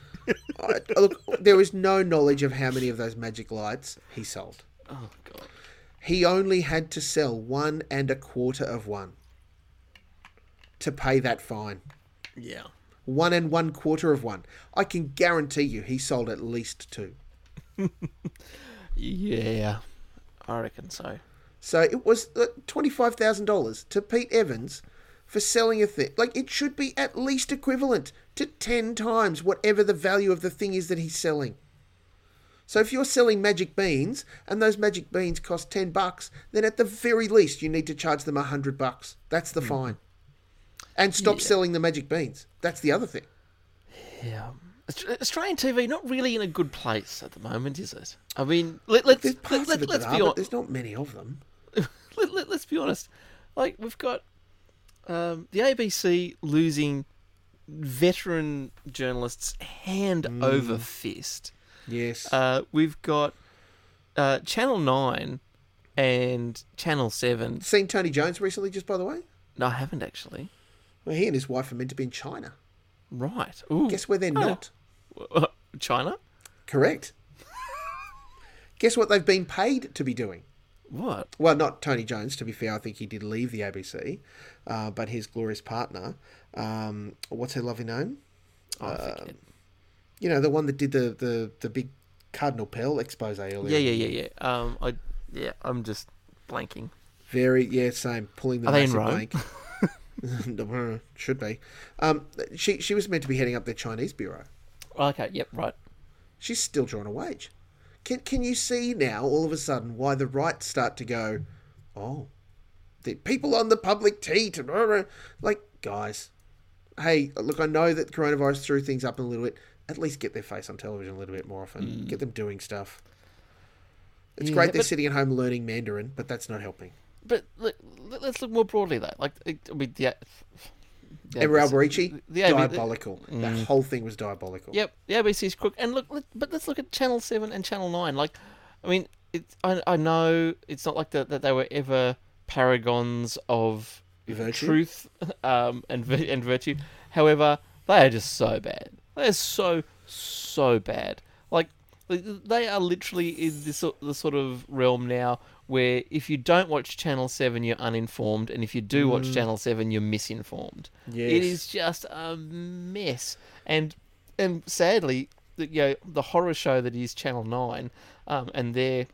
I, look, there is no knowledge of how many of those magic lights he sold. Oh god. He only had to sell one and a quarter of one to pay that fine. Yeah. One and one quarter of one. I can guarantee you he sold at least two. Yeah. I reckon so. So it was uh, $25,000 to Pete Evans for selling a thing. Like, it should be at least equivalent to 10 times whatever the value of the thing is that he's selling. So if you're selling magic beans and those magic beans cost 10 bucks, then at the very least you need to charge them 100 bucks. That's the fine. And stop Yeah. selling the magic beans. That's the other thing. Yeah. Australian TV not really in a good place at the moment, is it? I mean, let, parts let, of let's are, be honest. there's not many of them. let, let, us be honest. Like we've got um, the ABC losing veteran journalists hand over fist. Yes. Uh, we've got uh, Channel Nine and Channel Seven. Seen Tony Jones recently, just by the way? No, I haven't actually. Well, he and his wife are meant to be in China. Right. Ooh. Guess where they're not? China. Correct. Guess what they've been paid to be doing? What? Well, not Tony Jones, to be fair. I think he did leave the ABC, uh, but his glorious partner, um, what's her lovely name? Oh, I forget. You know, the one that did the, the, the big Cardinal Pell expose earlier. Yeah, yeah, yeah, yeah. Um, I yeah, I'm just blanking. Very, yeah, same. Pulling the Are massive blank. Should be. Um, she she was meant to be heading up their Chinese bureau. Okay. Yep. Right. She's still drawing a wage. Can can you see now all of a sudden why the right start to go, oh, the people on the public tee to like guys. Hey, look, I know that coronavirus threw things up a little bit. At least get their face on television a little bit more often. Get them doing stuff. It's Yeah, great they're sitting at home learning Mandarin, but that's not helping. But look, let- let's look more broadly though. Like, I mean, the, the Ever ABC Alberici, the diabolical. That whole thing was diabolical. Yep, the ABC's crook. And look, but let's look at Channel Seven and Channel Nine. Like, I mean, it's I, I know it's not like that that they were ever paragons of Virtue? truth um, and and virtue. However, they are just so bad. They are so so bad. Like they are literally in this sort- the sort of realm now where if you don't watch Channel Seven, you're uninformed, and if you do watch Channel Seven, you're misinformed. Yes. It is just a mess, and and sadly, the, you know, the horror show that is Channel Nine, um, and their,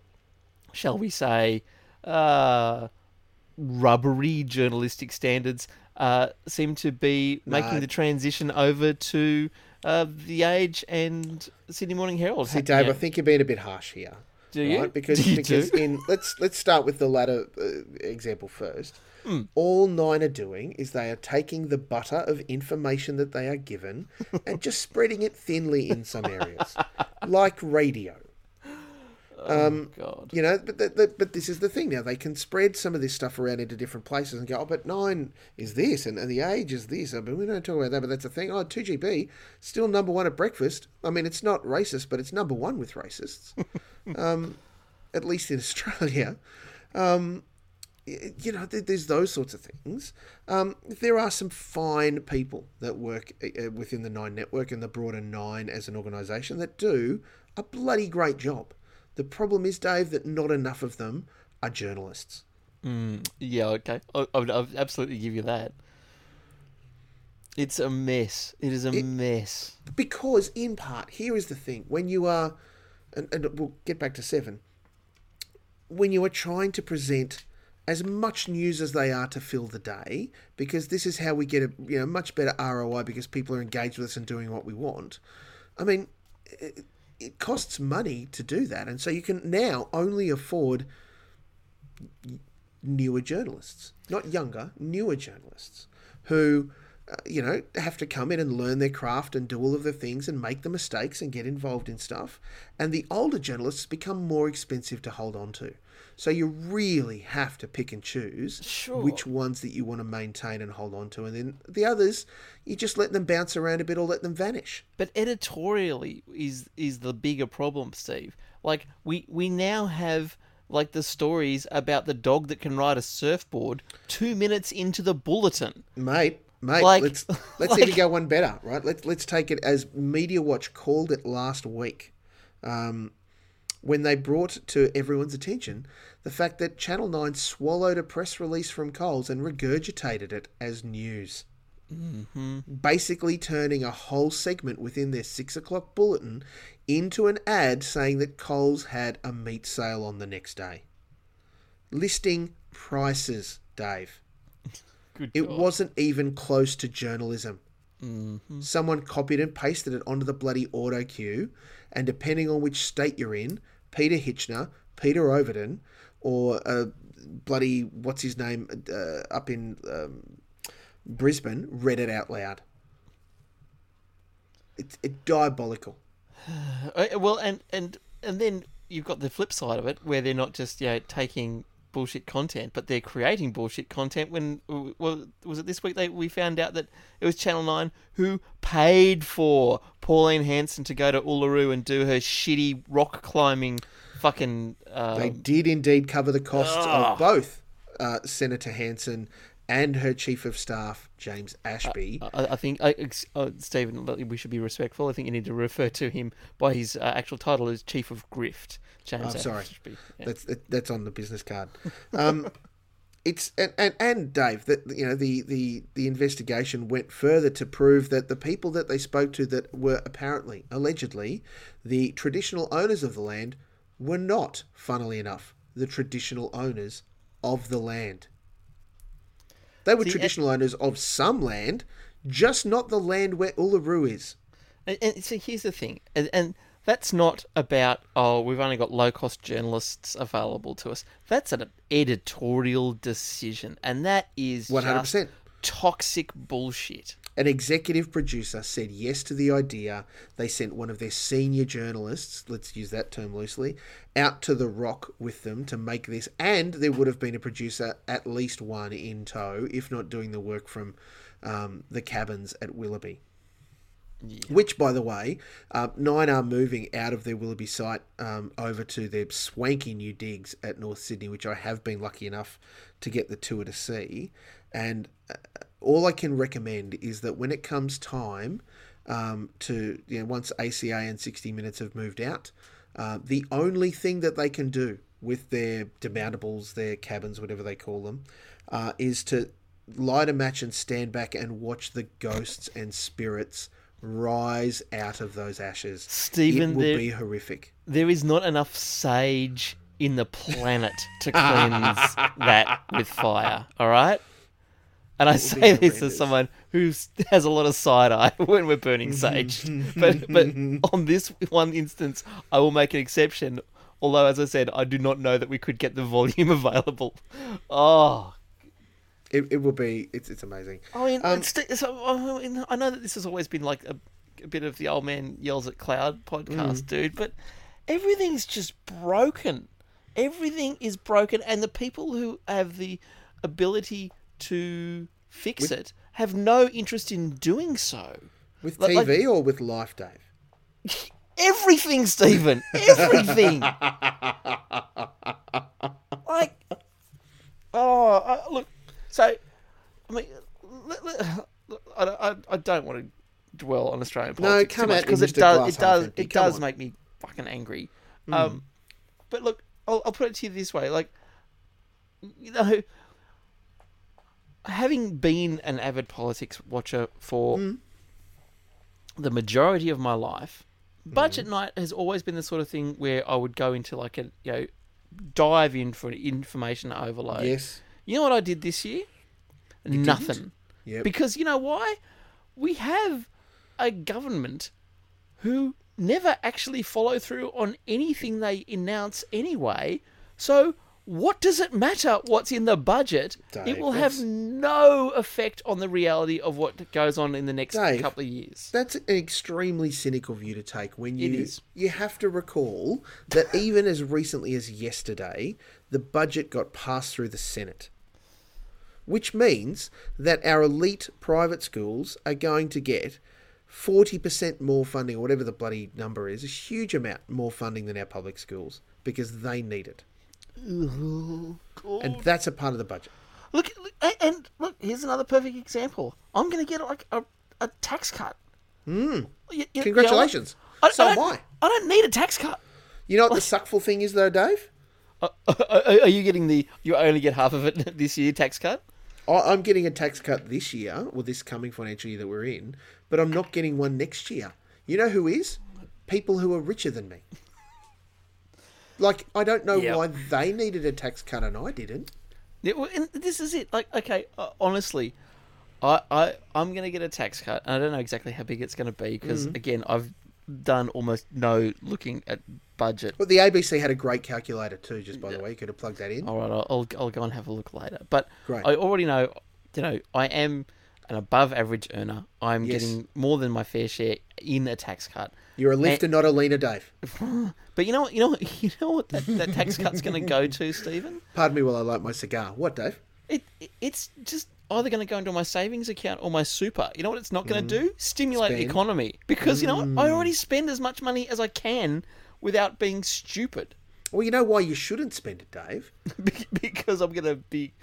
shall we say, uh, rubbery journalistic standards, uh, seem to be making No. the transition over to uh, the Age and Sydney Morning Herald. See, Dave, Yeah. I think you're being a bit harsh here. Do you? Right? Because, Do you because do? in let's let's start with the latter uh, example first. Hmm. All nine are doing is they are taking the butter of information that they are given and just spreading it thinly in some areas, like radio. Oh God. You know, but the, the, but this is the thing now. They can spread some of this stuff around into different places and go, oh, but nine is this, and, and the age is this. I mean, we don't talk about that, but that's the thing. Oh, 2GB, still number one at breakfast. I mean, it's not racist, but it's number one with racists, um, at least in Australia. Um, you know, there's those sorts of things. Um, there are some fine people that work uh, within the Nine Network and the broader Nine as an organisation that do a bloody great job. The problem is, Dave, that not enough of them are journalists. Mm, yeah, okay. I, I would I'll absolutely give you that. It's a mess. It is a mess. Because, in part, here is the thing when you are, and, and we'll get back to seven, when you are trying to present as much news as they are to fill the day, because this is how we get a you know much better ROI because people are engaged with us and doing what we want. I mean, it, costs money to do that, and so you can now only afford newer journalists, not younger, newer journalists who, uh, you know, have to come in and learn their craft and do all of the things and make the mistakes and get involved in stuff. And the older journalists become more expensive to hold on to. So you really have to pick and choose Sure. which ones that you want to maintain and hold on to. And then the others, you just let them bounce around a bit or let them vanish. But editorially is is the bigger problem, Steve. Like we we now have like the stories about the dog that can ride a surfboard two minutes into the bulletin. Mate, Mate, Like- let's let's like- even go one better, right? Let's let's take it as Media Watch called it last week, um, when they brought to everyone's attention the fact that Channel Nine swallowed a press release from Coles and regurgitated it as news, Mm-hmm. basically turning a whole segment within their six o'clock bulletin into an ad saying that Coles had a meat sale on the next day, listing prices. Dave. Good It God. wasn't even close to journalism. Mhm. Someone copied and pasted it onto the bloody auto cue, and depending on which state you're in, Peter Hitchener, Peter Overton, or uh, bloody what's his name uh, up in um, Brisbane read it out loud. It's it diabolical. Uh, well, and and and then you've got the flip side of it, where they're not just you know taking bullshit content, but they're creating bullshit content. When well, was it this week? They we found out that it was Channel Nine who paid for Pauline Hanson to go to Uluru and do her shitty rock climbing, fucking. Uh, They did indeed cover the costs of both uh, Senator Hanson and her chief of staff James Ashby. I, I think, I, ex- uh, Stephen, we should be respectful. I think you need to refer to him by his uh, actual title as Chief of Grift. James Oh, sorry. Ashby. Yeah. That's that, that's on the business card. Um, it's and, and and Dave that you know the the the investigation went further to prove that the people that they spoke to that were apparently allegedly the traditional owners of the land were not, funnily enough, the traditional owners of the land. They were See, and- traditional owners of some land, just not the land where Uluru is. And, and so here's the thing, and, and that's not about oh we've only got low cost journalists available to us. That's an editorial decision, and that is one hundred percent toxic bullshit. An executive producer said yes to the idea. They sent one of their senior journalists, let's use that term loosely, out to the rock with them to make this. And there would have been a producer, at least one in tow, if not doing the work from um, the cabins at Willoughby. Which, by the way, um, Nine are moving out of their Willoughby site um, over to their swanky new digs at North Sydney, which I have been lucky enough to get the tour to see. And uh, all I can recommend is that when it comes time um, to, you know, once ACA and 60 Minutes have moved out, uh, the only thing that they can do with their demountables, their cabins, whatever they call them, uh, is to light a match and stand back and watch the ghosts and spirits rise out of those ashes. Stephen, it will there- be horrific. There is not enough sage in the planet to cleanse that with fire. All right. And I say this as someone who has a lot of side eye when we're burning sage, but but on this one instance, I will make an exception. Although, as I said, I do not know that we could get the volume available. Oh, It, it will be. It's it's amazing. I mean, Um, so, I mean, I know that this has always been like a, a bit of the old man yells at cloud podcast, dude, but everything's just broken. Everything is broken, and the people who have the ability to fix it have no interest in doing so. With Like- TV or with life, Dave? Everything, Stephen. Everything. like, oh, I, look. So, I mean, I, I, I don't want to dwell on Australian No, politics come too much because it Mr. does, it does, it does make me fucking angry. Um, but look, I'll, I'll put it to you this way: like, you know, having been an avid politics watcher for mm. the majority of my life, budget mm. night has always been the sort of thing where I would go into like a you know dive in for an information overload. Yes. You know what I did this year? Nothing. Yep. Because you know why? We have a government who never actually follow through on anything they announce anyway. So what does it matter what's in the budget? it will have no effect on the reality of what goes on in the next Dave, couple of years. That's an extremely cynical view to take when you is. you have to recall that even as recently as yesterday, the budget got passed through the Senate. Which means that our elite private schools are going to get 40% more funding, or whatever the bloody number is, a huge amount more funding than our public schools because they need it. And that's a part of the budget. Look, look, and look. Here's another perfect example. I'm going to get like a, a tax cut. Mm. Congratulations. so I am don't, I. I don't need a tax cut. You know what the suckful thing is, though, Dave? Are, are are you getting the? You only get half of it this year tax cut. I'm getting a tax cut this year, or this coming financial year that we're in, but I'm not getting one next year. You know who is? People who are richer than me. Like, I don't know Yep. why they needed a tax cut and I didn't. Yeah, well, and this is it. Like, okay, uh, honestly, I, I, I'm going to get a tax cut. And I don't know exactly how big it's going to be because, again, I've done almost no looking at budget. But the ABC had a great calculator too, just by the way. You could have plugged that in. All right, I'll, I'll, I'll go and have a look later. But Great. I already know, you know, I am an above average earner. I'm Yes. getting more than my fair share in a tax cut. You're a lifter, not a leaner, Dave. But you know what? You know what? You know what that, that tax cut's going to go to, Stephen? Pardon me while I light my cigar. What, Dave? It, it it's just either going to go into my savings account or my super. You know what it's not going to mm. do? Stimulate the economy. Because you know what? I mm. already spend as much money as I can without being stupid. Well, you know why you shouldn't spend it, Dave? Because I'm going to be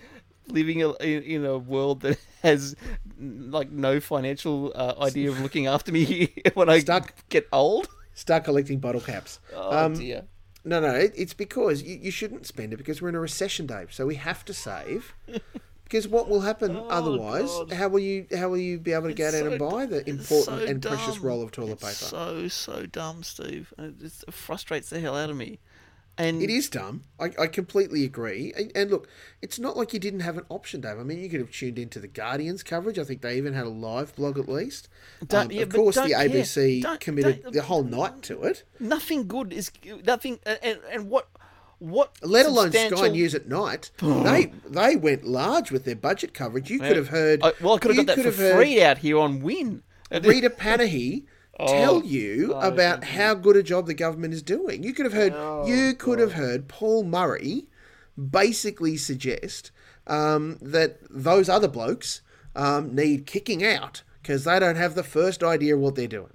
living a, in, in a world that has like no financial uh, idea of looking after me when I Start- get old. Start collecting bottle caps. Oh Um, dear. No, no, it, it's because you, you shouldn't spend it because we're in a recession, Dave. So we have to save. Because what will happen otherwise? Oh, God. How will you how will you be able to get It's down and buy the important so and precious roll of toilet paper? So so dumb, Steve. It frustrates the hell out of me. And It is dumb. I, I completely agree. And, and look, it's not like you didn't have an option, Dave. I mean, you could have tuned into the Guardian's coverage. I think they even had a live blog at least. Um, yeah, of course, the care. ABC Don't- committed don't- the whole night to it. nothing good is nothing. And, and what what Let alone substantial- Sky News at night. they they went large with their budget coverage. You could have heard. I, well, I could have got that for have heard free out here on Win. Rita Panahi tell you Oh, about how good a job the government is doing. You could have heard. Oh, you could have heard Paul Murray basically suggest um, that those other blokes um, need kicking out because they don't have the first idea what they're doing.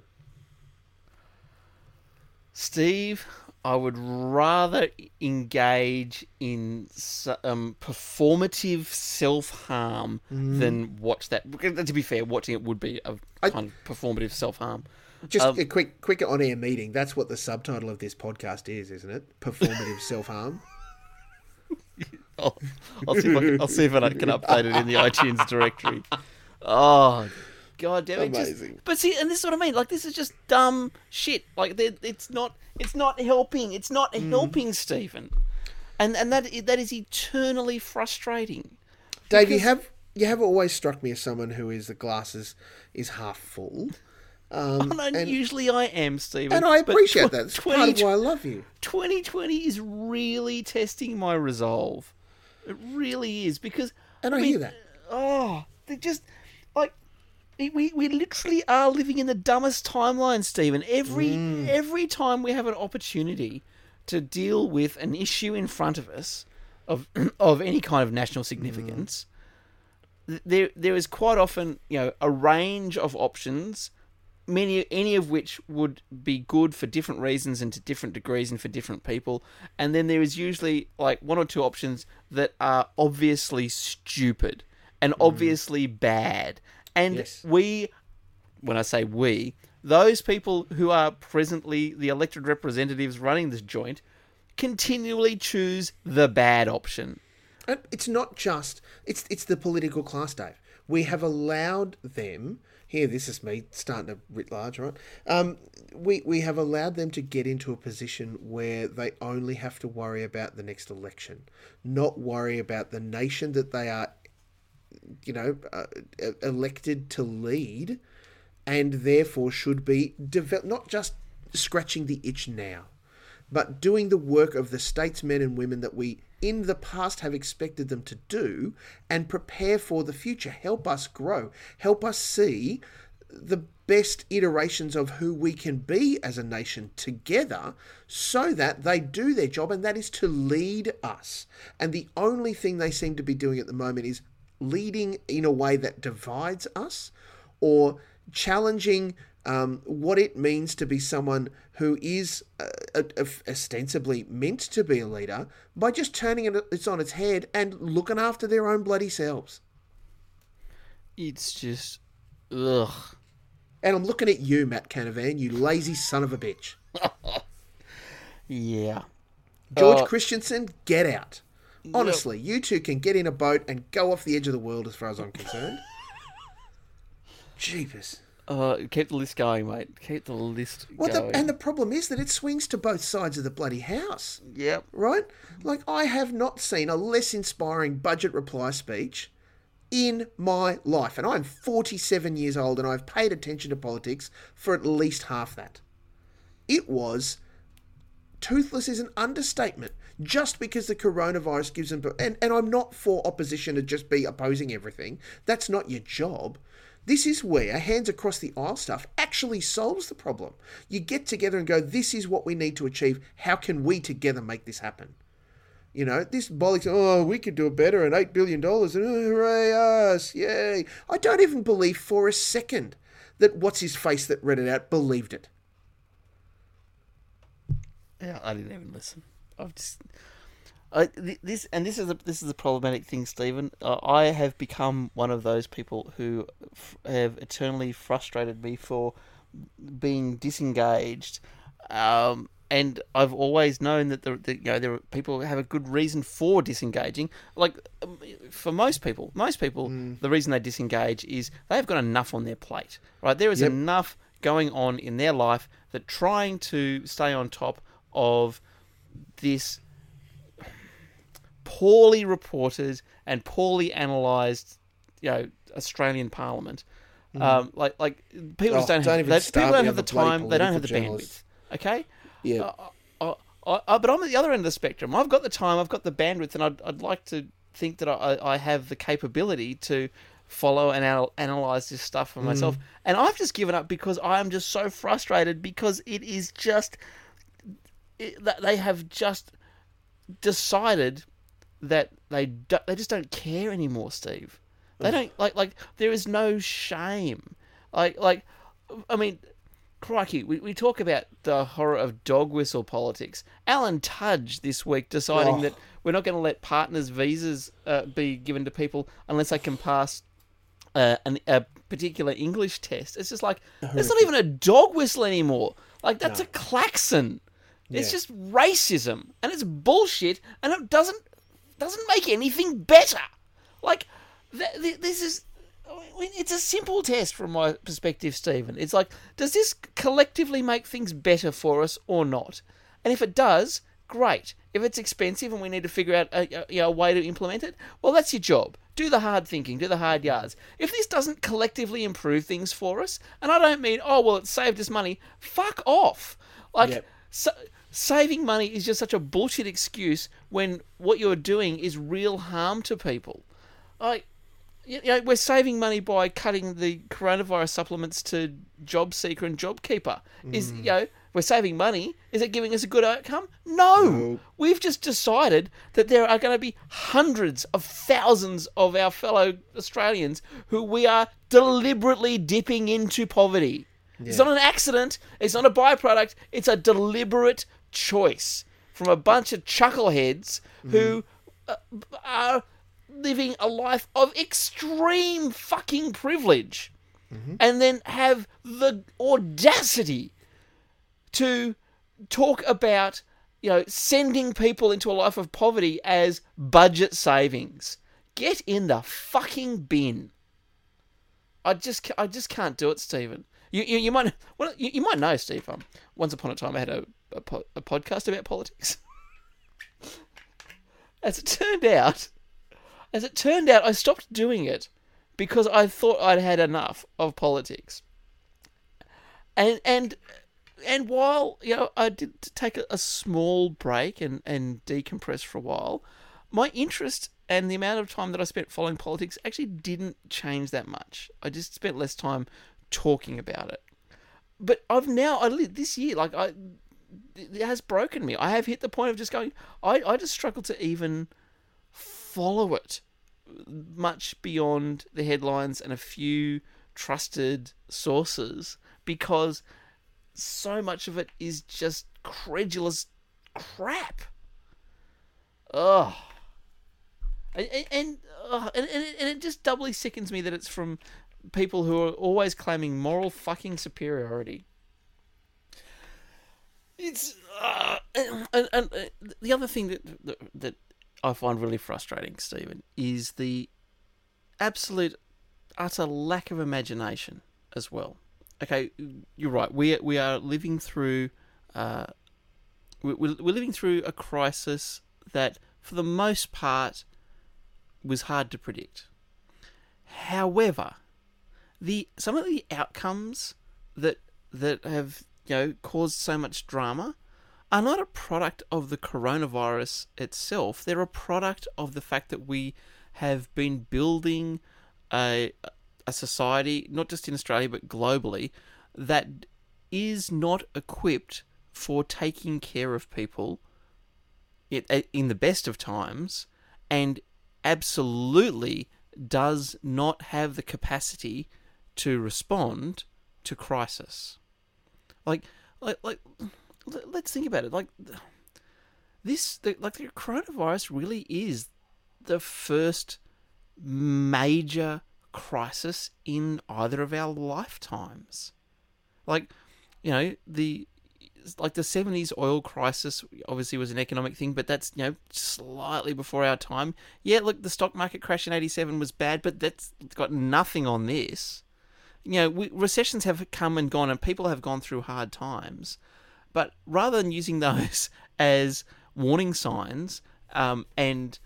Steve, I would rather engage in um, performative self harm than watch that. To be fair, watching it would be a kind of performative self harm. Just Um, a quick, quick on-air meeting. That's what the subtitle of this podcast is, isn't it? Performative self-harm. I'll, I'll see if I can, I'll see if I can update it in the iTunes directory. Oh, god damn it! just- Amazing. but see, and this is what I mean. Like this is just dumb shit. Like it's not. It's not helping. It's not Mm. helping, Stephen. And and that that is eternally frustrating. Dave, you have you have always struck me as someone who is the glass is, is half full. Um, And, I am, Stephen. and I appreciate tw- that. It's part of why I love you. 2020 is really testing my resolve. It really is because. And I mean, hear that. Oh, they just like we we literally are living in the dumbest timeline, Stephen. Every Mm. every time we have an opportunity to deal with an issue in front of us of of any kind of national significance, th- there there is quite often you know a range of options many any of which would be good for different reasons and to different degrees and for different people and then there is usually like one or two options that are obviously stupid and hmm. obviously bad and Yes. we when i say we those people who are presently the elected representatives running this joint continually choose the bad option it's not just it's it's the political class, Dave. We have allowed them here. This is me starting to writ large, right? Um, we we have allowed them to get into a position where they only have to worry about the next election, not worry about the nation that they are, you know, uh, elected to lead, and therefore should be develop not just scratching the itch now but doing the work of the statesmen and women that we in the past have expected them to do and prepare for the future. Help us grow. Help us see the best iterations of who we can be as a nation together so that they do their job, and that is to lead us. And the only thing they seem to be doing at the moment is leading in a way that divides us or challenging um, what it means to be someone who is uh, uh, ostensibly meant to be a leader by just turning it it's on its head and looking after their own bloody selves. It's just, ugh. And I'm looking at you, Matt Canavan, you lazy son of a bitch. Yeah. George Uh, Christensen, get out. Honestly, you two can get in a boat and go off the edge of the world as far as I'm concerned. Jeepers. Uh, keep the list going, mate. Keep the list Well, going. the, and the problem is that it swings to both sides of the bloody house, yep. right? Like, I have not seen a less inspiring budget reply speech in my life. And I'm 47 years old and I've paid attention to politics for at least half that. It was toothless is an understatement. Just because the coronavirus gives them, and, and I'm not for opposition to just be opposing everything. That's not your job. This is where hands across the aisle stuff actually solves the problem. You get together and go, this is what we need to achieve. How can we together make this happen? You know, this bollocks, oh, we could do it better and $8 billion, and oh, hooray us, yay. I don't even believe for a second that what's his face that read it out believed it. Yeah, I didn't even listen. I've just, This and this is a this is a problematic thing, Stephen. Uh, I have become one of those people who f- have eternally frustrated me for being disengaged, um, and I've always known that the, the you know there are people who have a good reason for disengaging. Like um, for most people, most people, the reason they disengage is they've got enough on their plate. Right, there is Yep. enough going on in their life that trying to stay on top of this poorly reported and poorly analysed, you know, Australian Parliament. Um, like, like people just Oh, don't, don't have, they, people don't have the time. They don't have the political bandwidth. Okay. Yeah. Uh, I, I, I, but I'm at the other end of the spectrum. I've got the time. I've got the bandwidth, and I'd, I'd like to think that I, I have the capability to follow and anal- analyze this stuff for myself. And I've just given up because I am just so frustrated because it is just it, that they have just decided that they do, they just don't care anymore, Steve. They don't like like there is no shame. Like like I mean, crikey, we, we talk about the horror of dog whistle politics. Alan Tudge this week deciding Oh. that we're not going to let partners' visas uh, be given to people unless they can pass uh, an, a particular English test. It's just like it's not even a dog whistle anymore. Like that's a klaxon. It's Yeah. just racism, and it's bullshit, and it doesn't doesn't make anything better. Like th- th- this is. I mean, It's a simple test from my perspective, Stephen. It's like, does this collectively make things better for us or not? And if it does, great. If it's expensive and we need to figure out a, a, you know, a way to implement it, well, that's your job. Do the hard thinking, do the hard yards. If this doesn't collectively improve things for us, and I don't mean, oh, well, it saved us money, fuck off. Like, Yep. sa- saving money is just such a bullshit excuse when what you're doing is real harm to people. Like, you know, we're saving money by cutting the coronavirus supplements to job seeker and JobKeeper. Is mm. you know we're saving money? Is it giving us a good outcome? No. No. We've just decided that there are going to be hundreds of thousands of our fellow Australians who we are deliberately dipping into poverty. It's not an accident. It's not a byproduct. It's a deliberate choice from a bunch of chuckleheads who uh, are living a life of extreme fucking privilege and then have the audacity to talk about you know sending people into a life of poverty as budget savings get in the fucking bin I just ca- I just can't do it, Stephen. You you, you might well you, you might know, Steve. Um, once upon a time, I had a a, po- a podcast about politics. as it turned out, as it turned out, I stopped doing it because I thought I'd had enough of politics. And and and while you know I did take a, small break and and decompress for a while, my interest and the amount of time that I spent following politics actually didn't change that much. I just spent less time talking about it. But I've now I this year like I it has broken me. I have hit the point of just going I I just struggle to even follow it much beyond the headlines and a few trusted sources because so much of it is just credulous crap. Ugh. And and, uh, and and and it just doubly sickens me that it's from people who are always claiming moral fucking superiority. It's uh, and, and, and uh, the other thing that, that that I find really frustrating, Stephen, is the absolute utter lack of imagination as well. Okay, you're right. We we are living through uh, we're, we're living through a crisis that, for the most part, was hard to predict. However, the some of the outcomes that that have you know caused so much drama are not a product of the coronavirus itself. They're a product of the fact that we have been building a a society, not just in Australia but globally, that is not equipped for taking care of people in the best of times and absolutely does not have the capacity to respond to crisis. Like, like, like let's think about it. Like, this, the, like, the coronavirus really is the first major crisis in either of our lifetimes. Like, you know, the like the 70s oil crisis obviously was an economic thing but that's you know slightly before our time yeah look the stock market crash in 87 was bad but that's got nothing on this you know we, recessions have come and gone and people have gone through hard times but rather than using those as warning signs um, and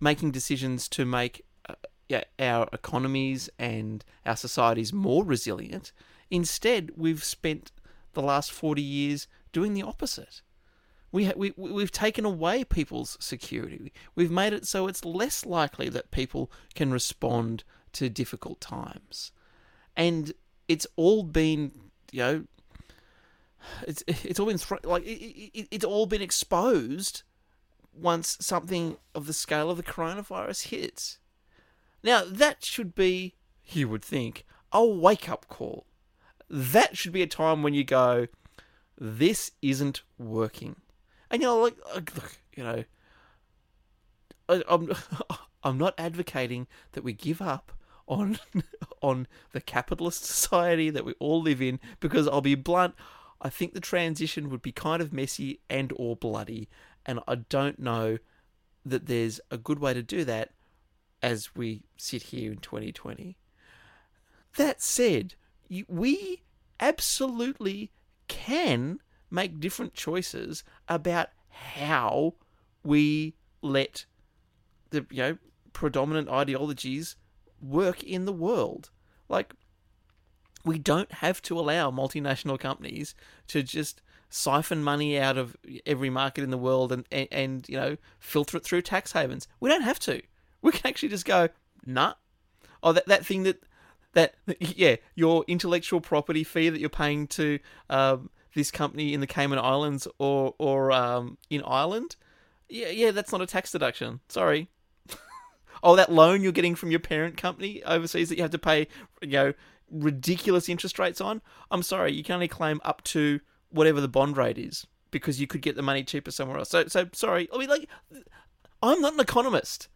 making decisions to make uh, our economies and our societies more resilient instead we've spent the last 40 years doing the opposite. We, ha- we, we've taken away people's security. We've made it so it's less likely that people can respond to difficult times. And it's all been, you know, it's, it's all been, like, it, it, it's all been exposed once something of the scale of the coronavirus hits. Now, that should be, you would think, a wake up call. That should be a time when you go, this isn't working. And you know, like, look, you know, I, I'm I'm not advocating that we give up on on the capitalist society that we all live in because I'll be blunt, I think the transition would be kind of messy and or bloody, and I don't know that there's a good way to do that as we sit here in 2020. That said, we absolutely can make different choices about how we let the you know predominant ideologies work in the world. Like we don't have to allow multinational companies to just siphon money out of every market in the world and, and, and you know filter it through tax havens. We don't have to. We can actually just go, nah. Oh, that, that thing that that yeah, your intellectual property fee that you're paying to um, this company in the Cayman Islands or or um, in Ireland, yeah, yeah, that's not a tax deduction. Sorry. Oh, that loan you're getting from your parent company overseas that you have to pay, you know, ridiculous interest rates on. I'm sorry, you can only claim up to whatever the bond rate is because you could get the money cheaper somewhere else. So, so sorry. I mean, like, I'm not an economist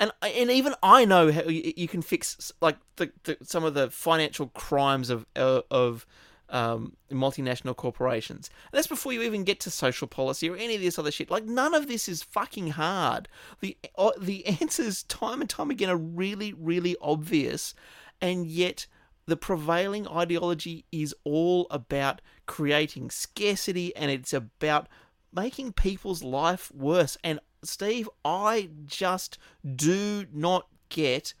and and even I know how you, can fix like the, the, some of the financial crimes of uh, of um, multinational corporations. And that's before you even get to social policy or any of this other shit. Like none of this is fucking hard. The uh, the answers time and time again are really really obvious, and yet the prevailing ideology is all about creating scarcity and it's about making people's life worse. And Steve, I just do not get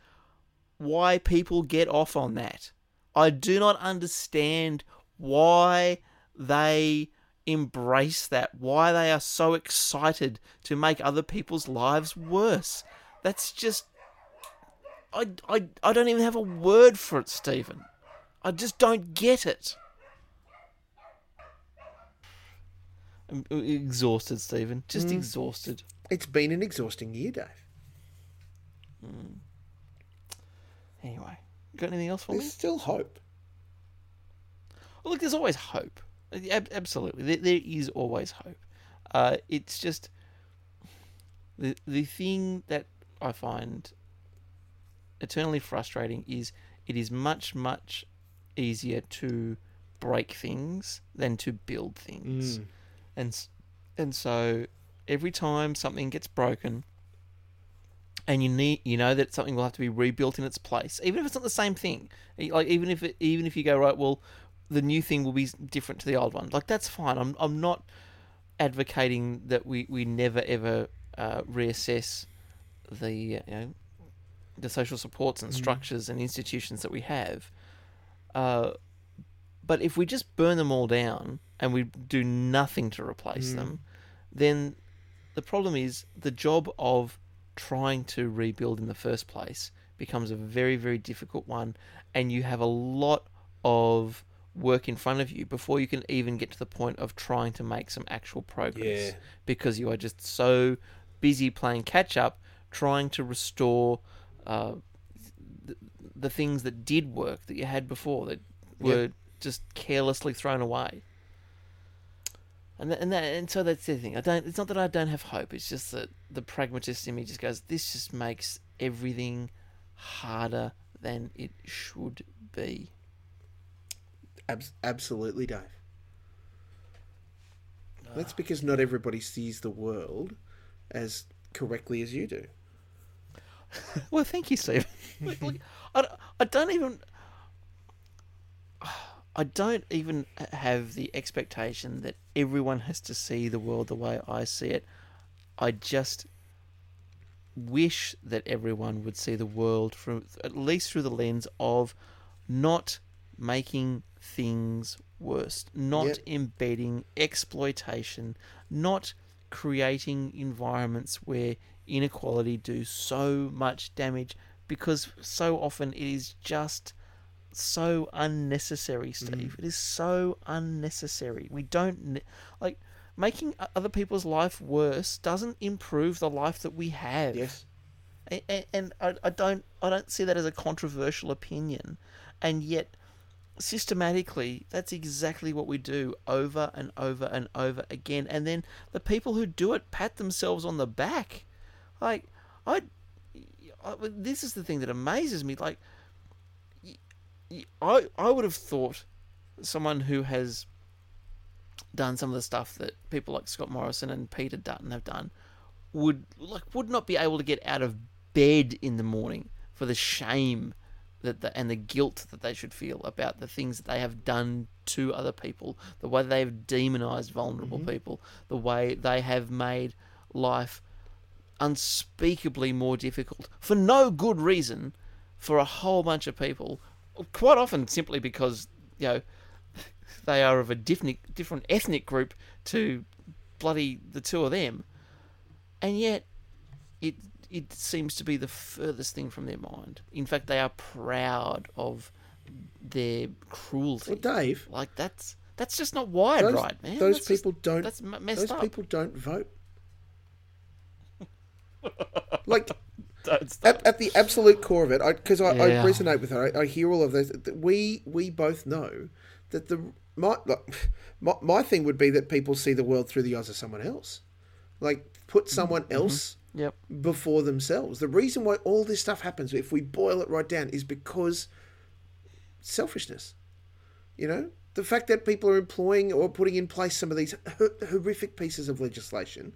why people get off on that. I do not understand why they embrace that, why they are so excited to make other people's lives worse. That's just. I, I, I don't even have a word for it, Stephen. I just don't get it. I'm exhausted, Stephen. Just mm. exhausted. It's been an exhausting year, Dave. Mm. Anyway, got anything else for There's me? still hope. Look, there's always hope. Ab- absolutely, there, there is always hope. Uh, it's just the the thing that I find eternally frustrating is it is much much easier to break things than to build things, Mm. and and so every time something gets broken, and you need you know that something will have to be rebuilt in its place, even if it's not the same thing. Like even if it, even if you go right, well, the new thing will be different to the old one. Like that's fine. I'm I'm not advocating that we we never ever uh, reassess the you know the social supports and structures and institutions that we have. Uh, but if we just burn them all down and we do nothing to replace them, then the problem is the job of trying to rebuild in the first place becomes a very, very difficult one, and you have a lot of work in front of you before you can even get to the point of trying to make some actual progress Yeah. because you are just so busy playing catch up, trying to restore uh, the, the things that did work that you had before that were just carelessly thrown away. And that, and that, and so that's the thing. I don't. It's not that I don't have hope. It's just that the pragmatist in me just goes. This just makes everything harder than it should be. Abs- absolutely, Dave. Ah. That's because not everybody sees the world as correctly as you do. Well, thank you, Steve. Look, look, I, I don't even. I don't even have the expectation that everyone has to see the world the way I see it. I just wish that everyone would see the world from at least through the lens of not making things worse, not Yep. embedding exploitation, not creating environments where inequality do so much damage because so often it is just so unnecessary, mm-hmm. Steve. It is so unnecessary. We don't like making other people's life worse doesn't improve the life that we have. Yes. A- a- and I, I don't I don't see that as a controversial opinion, and yet systematically that's exactly what we do over and over and over again. And then the people who do it pat themselves on the back, like I. I this is the thing that amazes me. Like, I, I would have thought someone who has done some of the stuff that people like Scott Morrison and Peter Dutton have done would like would not be able to get out of bed in the morning for the shame that the, and the guilt that they should feel about the things that they have done to other people, the way they have demonized vulnerable mm-hmm. people, the way they have made life unspeakably more difficult for no good reason for a whole bunch of people, quite often simply because you know they are of a different different ethnic group to bloody the two of them, and yet it it seems to be the furthest thing from their mind. In fact, they are proud of their cruelty. Well, Dave, like that's that's just not wired those, right, man. those That's just- people don't. that's messed those up. people don't vote. like Don't at, at the absolute core of it, because I, I, Yeah. resonate with her. I, I hear all of this. We we both know that the my, like, my my thing would be that people see the world through the eyes of someone else. Like put mm-hmm. someone mm-hmm. else Yep. before themselves. The reason why all this stuff happens, if we boil it right down, is because selfishness. You know, the fact that people are employing or putting in place some of these horrific pieces of legislation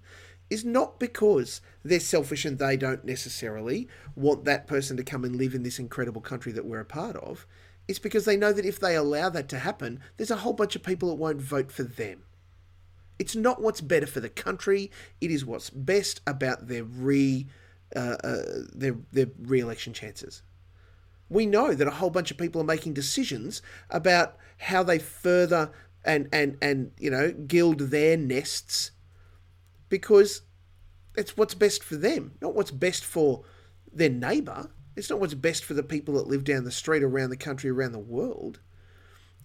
is not because they're selfish and they don't necessarily want that person to come and live in this incredible country that we're a part of. It's because they know that if they allow that to happen, there's a whole bunch of people that won't vote for them. It's not what's better for the country. It is what's best about their re uh, uh, their their re-election chances. We know that a whole bunch of people are making decisions about how they further and and and you know gild their nests because it's what's best for them, not what's best for their neighbour. It's not what's best for the people that live down the street, around the country, around the world.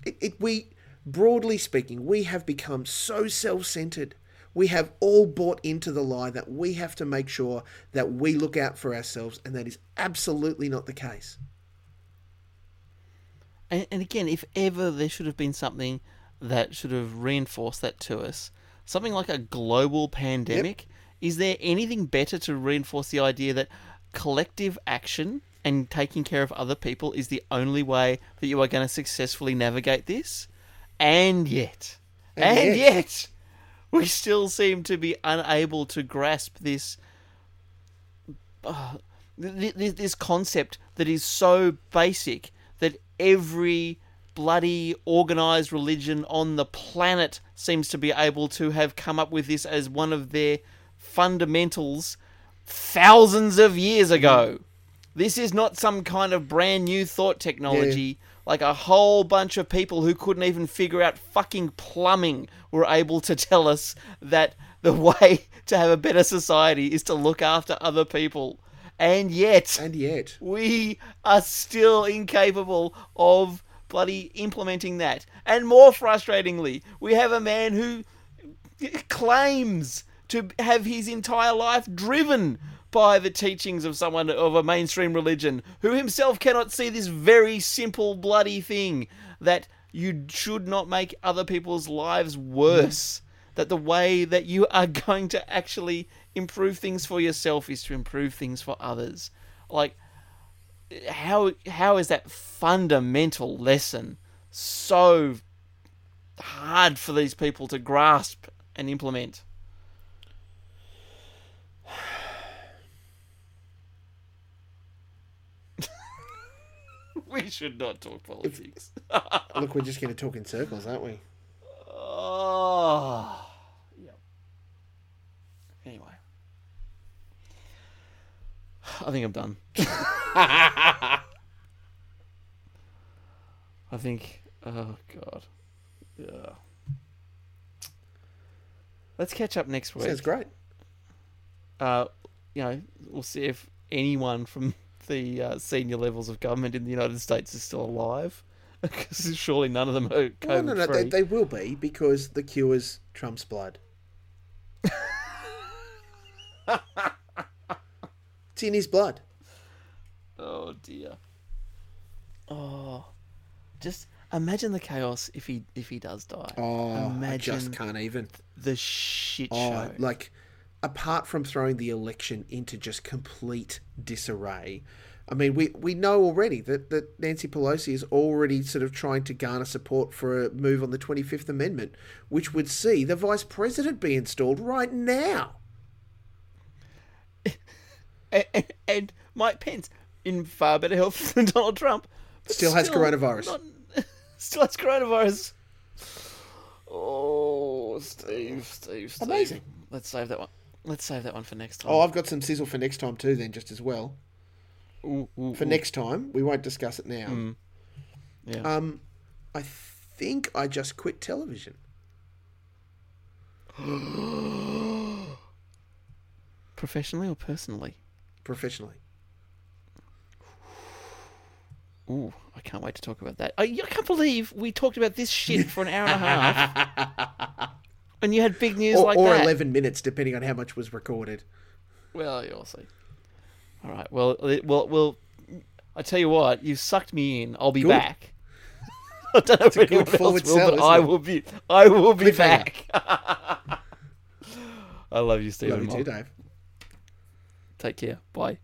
It, it we broadly speaking, we have become so self-centered. We have all bought into the lie that we have to make sure that we look out for ourselves, and that is absolutely not the case. And, and again, if ever there should have been something that should have reinforced that to us, something like a global pandemic, is there anything better to reinforce the idea that collective action and taking care of other people is the only way that you are going to successfully navigate this? And yet, and, And yet, yet. we still seem to be unable to grasp this uh, th- th- this concept that is so basic that every bloody organized religion on the planet seems to be able to have come up with this as one of their fundamentals thousands of years ago. This is not some kind of brand new thought technology. Like a whole bunch of people who couldn't even figure out fucking plumbing were able to tell us that the way to have a better society is to look after other people. And yet, And yet, we are still incapable of bloody implementing that. And more frustratingly, we have a man who claims to have his entire life driven by the teachings of someone of a mainstream religion who himself cannot see this very simple bloody thing that you should not make other people's lives worse that the way that you are going to actually improve things for yourself is to improve things for others. Like how how is that fundamental lesson so hard for these people to grasp and implement we should not talk politics look, we're just going to talk in circles, aren't we? Oh, yep. Anyway, I think I'm done. I think. Oh God. Yeah. Let's catch up next week. Sounds great. Uh, you know, we'll see if anyone from the uh, senior levels of government in the United States is still alive. Because surely none of them are COVID no, no, free. they, they will be because the cure's Trump's blood. it's in his blood. Oh dear. Oh, just imagine the chaos if he if he does die. Oh, I just can't even. the shit Oh, show. like, apart from throwing the election into just complete disarray, I mean, we, we know already that, that Nancy Pelosi is already sort of trying to garner support for a move on the 25th Amendment, which would see the vice president be installed right now. and, and, and Mike Pence in far better health than Donald Trump. but Still has coronavirus. not- still has coronavirus. Oh, Steve, Steve, Steve. Amazing. Let's save that one. Let's save that one for next time. Oh, I've got some sizzle for next time too, then, just as well. Ooh, ooh, For ooh. next time, we won't discuss it now. Mm. Yeah. Um, I think I just quit television. Professionally or personally? professionally. Ooh, I can't wait to talk about that. I, I can't believe we talked about this shit for an hour and a half. and you had big news Or, like or that. 11 minutes, depending on how much was recorded. Well, you'll see. All right. Well, it- well, well. I tell you what, you sucked me in. I'll be Good. back. I don't know if a good anyone else will, sell, but I it? will be. I will be back. I love you, Stephen. Love you too, Dave. Take care. Bye.